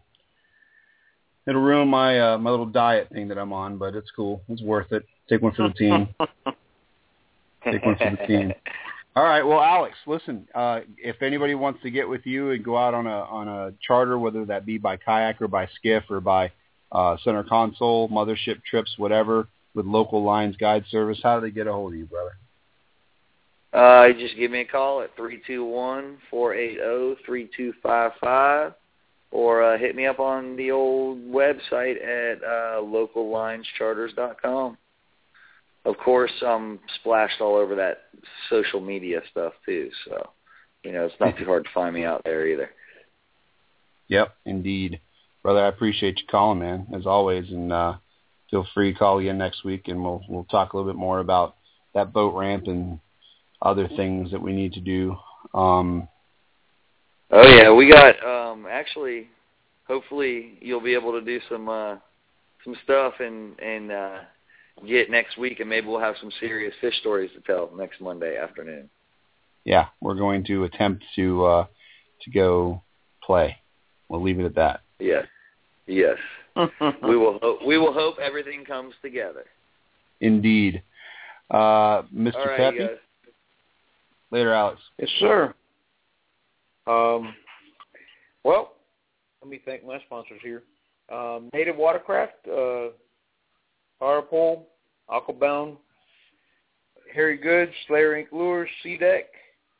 Speaker 5: It'll ruin my uh, my little diet thing that I'm on, but it's cool. It's worth it. Take one for the team. Take one for the team. All right. Well, Alex, listen. Uh, if anybody wants to get with you and go out on a on a charter, whether that be by kayak or by skiff or by uh, center console, mothership trips, whatever, with local lines guide service, how do they get a hold of you, brother?
Speaker 7: Uh, you just give me a call at three two one four eight zero three two five five, or uh, hit me up on the old website at uh, locallinescharters.com. Of course, I'm splashed all over that social media stuff too, so you know it's not too hard to find me out there either.
Speaker 5: Yep, indeed, brother. I appreciate you calling, man, as always, and uh, feel free to call again next week, and we'll we'll talk a little bit more about that boat ramp and other things that we need to do. Um,
Speaker 7: oh yeah, we got um, actually. Hopefully, you'll be able to do some uh, some stuff and and uh, get next week, and maybe we'll have some serious fish stories to tell next Monday afternoon.
Speaker 5: Yeah, we're going to attempt to uh, to go play. We'll leave it at that.
Speaker 7: Yes, yes. we will hope, we will hope everything comes together.
Speaker 5: Indeed, uh, Mr.
Speaker 7: All right,
Speaker 5: Peppy.
Speaker 7: guys.
Speaker 5: Later, Alex.
Speaker 6: Yes, sir. Um, well, let me thank my sponsors here. Um, Native Watercraft, uh, Powerpole, Aquabound, Harry Goods, Slayer Inc. Lures, Deck,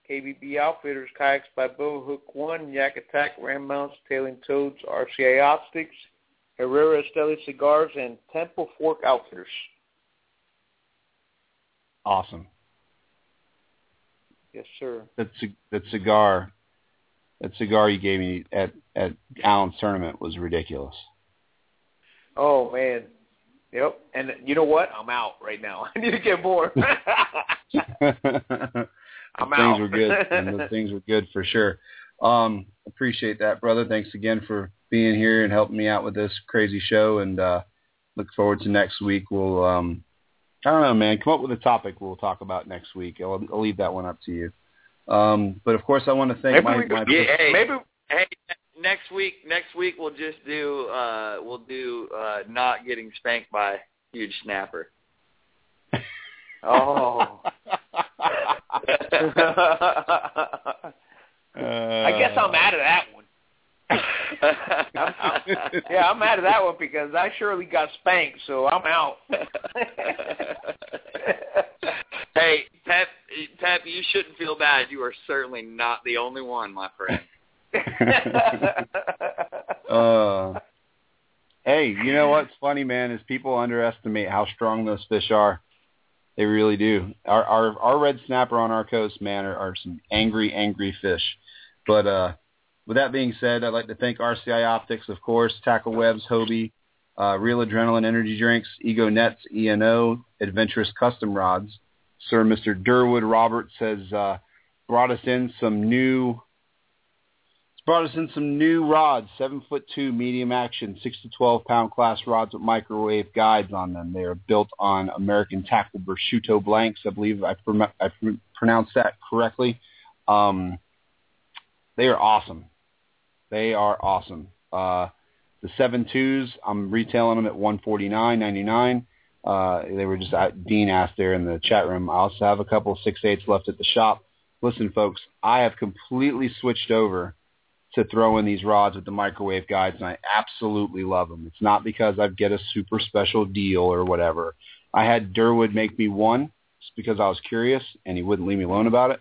Speaker 6: KBB Outfitters, Kayaks by Bo, Hook One, Yak Attack, Ram Mounts, Tailing Toads, RCA Optics, Herrera Esteli Cigars, and Temple Fork Outfitters.
Speaker 5: Awesome.
Speaker 6: Yes, sir.
Speaker 5: That c- that cigar, that cigar you gave me at at Allen's tournament was ridiculous.
Speaker 6: Oh man. Yep. And you know what? I'm out right now. I need to get more. I'm
Speaker 5: things were good. and the things were good for sure. Um, appreciate that, brother. Thanks again for being here and helping me out with this crazy show. And uh, look forward to next week. We'll, um, I don't know, man. Come up with a topic we'll talk about next week. I'll, I'll leave that one up to you. Um, but of course, I want to thank
Speaker 6: Maybe
Speaker 5: my,
Speaker 6: we
Speaker 5: my
Speaker 7: Yeah, hey,
Speaker 6: Maybe
Speaker 7: hey, next week next week we'll just do uh we'll do uh not getting spanked by huge snapper.
Speaker 6: Oh. Uh, I guess I'm out of that one. Yeah, I'm out of that one because I surely got spanked, so I'm out.
Speaker 7: hey, Pep Pep, you shouldn't feel bad. You are certainly not the only one, my friend.
Speaker 5: uh, hey, you know what's funny, man, is people underestimate how strong those fish are. They really do. Our our our red snapper on our coast, man, are, are some angry, angry fish. But uh, with that being said, I'd like to thank RCI Optics, of course, Tackle Webs, Hobie, uh, Real Adrenaline Energy Drinks, Ego Nets, ENO, Adventurous Custom Rods. Sir Mr. Durwood Roberts has uh, brought us in some new Brought us in some new rods, seven foot two medium action, six to twelve pound class rods with microwave guides on them. They are built on American Tackle Prosciutto blanks. I believe I, prom- I pr- pronounced that correctly. Um, they are awesome. They are awesome. Uh, the seven twos, I'm retailing them at one forty nine ninety nine. Uh, they were just uh, Dean asked there in the chat room. I also have a couple six eights left at the shop. Listen, folks, I have completely switched over to throw in these rods with the microwave guides, and I absolutely love them. It's not because I get a super special deal or whatever. I had Durwood make me one just because I was curious, and he wouldn't leave me alone about it.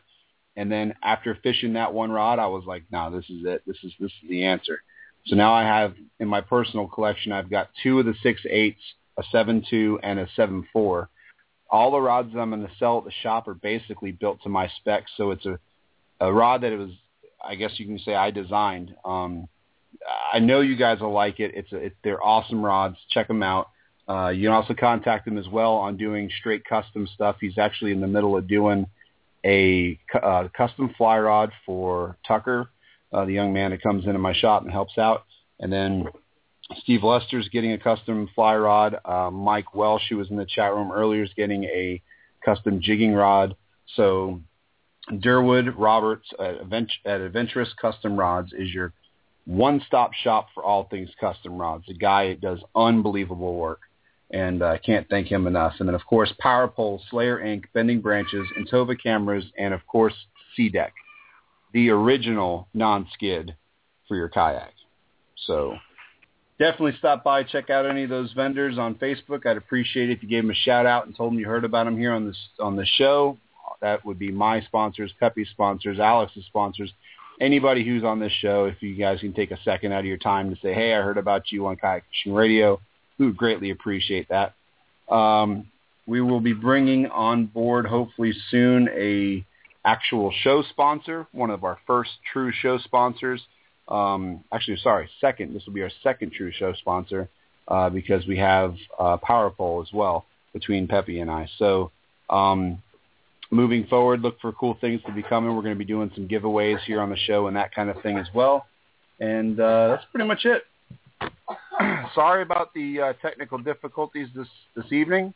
Speaker 5: And then after fishing that one rod, I was like, "No, this is it. This is this is the answer." So now I have in my personal collection, I've got two of the six eights, a seven two, and a seven four. All the rods that I'm going to sell at the shop are basically built to my specs. So it's a a rod that it was, I guess you can say, I designed. Um, I know you guys will like it. It's a, it, they're awesome rods. Check them out. Uh, you can also contact him as well on doing straight custom stuff. He's actually in the middle of doing a uh, custom fly rod for Tucker, uh, the young man that comes into my shop and helps out. And then Steve Lester's getting a custom fly rod. Uh, Mike Welsh, who was in the chat room earlier, is getting a custom jigging rod. So Durwood Roberts at, Advent- at Adventurous Custom Rods is your one-stop shop for all things custom rods. The guy does unbelievable work, and I can't thank him enough. And then, of course, Power Pole, Slayer Inc., Bending Branches, Intova Cameras, and, of course, C-Deck, the original non-skid for your kayak. So definitely stop by, check out any of those vendors on Facebook. I'd appreciate it if you gave them a shout out and told them you heard about them here on this on the show. That would be my sponsors, Pepe's sponsors, Alex's sponsors, anybody who's on this show. If you guys can take a second out of your time to say, "Hey, I heard about you on Kayak Fishing Radio," we would greatly appreciate that. Um, we will be bringing on board hopefully soon a actual show sponsor, one of our first true show sponsors. Um, actually, sorry, second. This will be our second true show sponsor. uh, because we have uh, power pole as well between Peppy and I. So um, moving forward, look for cool things to be coming. We're going to be doing some giveaways here on the show and that kind of thing as well. And uh, that's pretty much it. Sorry about the uh, technical difficulties this this evening.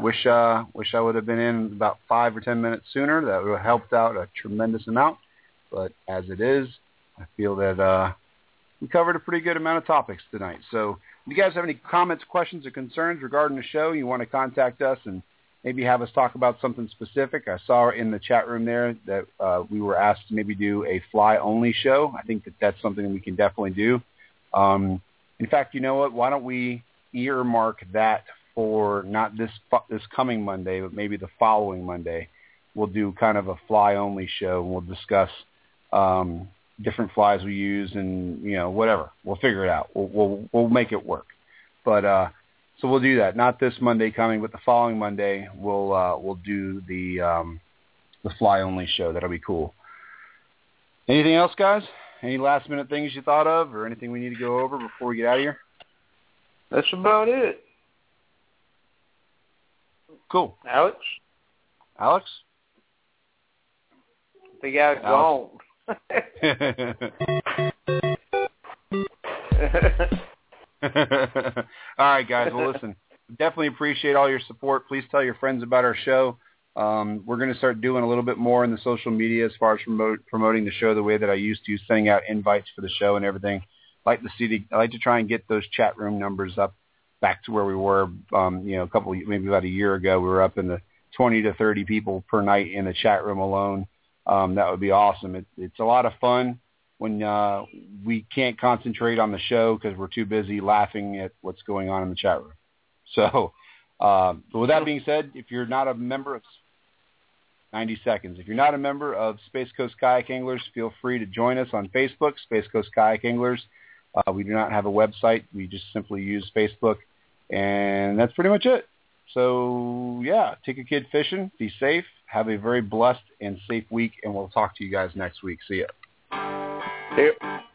Speaker 5: Wish uh, wish I would have been in about five or ten minutes sooner. That would have helped out a tremendous amount. But as it is, I feel that uh, we covered a pretty good amount of topics tonight. So if you guys have any comments, questions, or concerns regarding the show, you want to contact us and maybe have us talk about something specific. I saw in the chat room there that uh, we were asked to maybe do a fly-only show. I think that that's something we can definitely do. Um, in fact, you know what? Why don't we earmark that for not this this coming Monday, but maybe the following Monday? We'll do kind of a fly-only show, and we'll discuss um, different flies we use, and you know whatever. We'll figure it out. We'll we'll, we'll make it work. But uh, so we'll do that. Not this Monday coming, but the following Monday we'll uh, we'll do the um, the fly only show. That'll be cool. Anything else, guys? Any last minute things you thought of, or anything we need to go over before we get out of here?
Speaker 6: That's about it.
Speaker 5: Cool.
Speaker 6: Alex?
Speaker 5: Alex?
Speaker 6: Think Alex
Speaker 5: Alex. all right, guys. Well, listen, definitely appreciate all your support. Please tell your friends about our show. Um, we're going to start doing a little bit more in the social media as far as promote, promoting the show the way that I used to, sending out invites for the show and everything. Like to see the, I like to try and get those chat room numbers up back to where we were, um, you know, a couple, maybe about a year ago. We were up in the 20 to 30 people per night in the chat room alone. Um, that would be awesome. It, it's a lot of fun when uh, we can't concentrate on the show because we're too busy laughing at what's going on in the chat room. So, uh, but with that being said, if you're not a member of 90 seconds, if you're not a member of Space Coast Kayak Anglers, feel free to join us on Facebook, Space Coast Kayak Anglers. Uh, we do not have a website. We just simply use Facebook, and that's pretty much it. So yeah, take a kid fishing, be safe, have a very blessed and safe week, and we'll talk to you guys next week. See ya.
Speaker 6: Yep.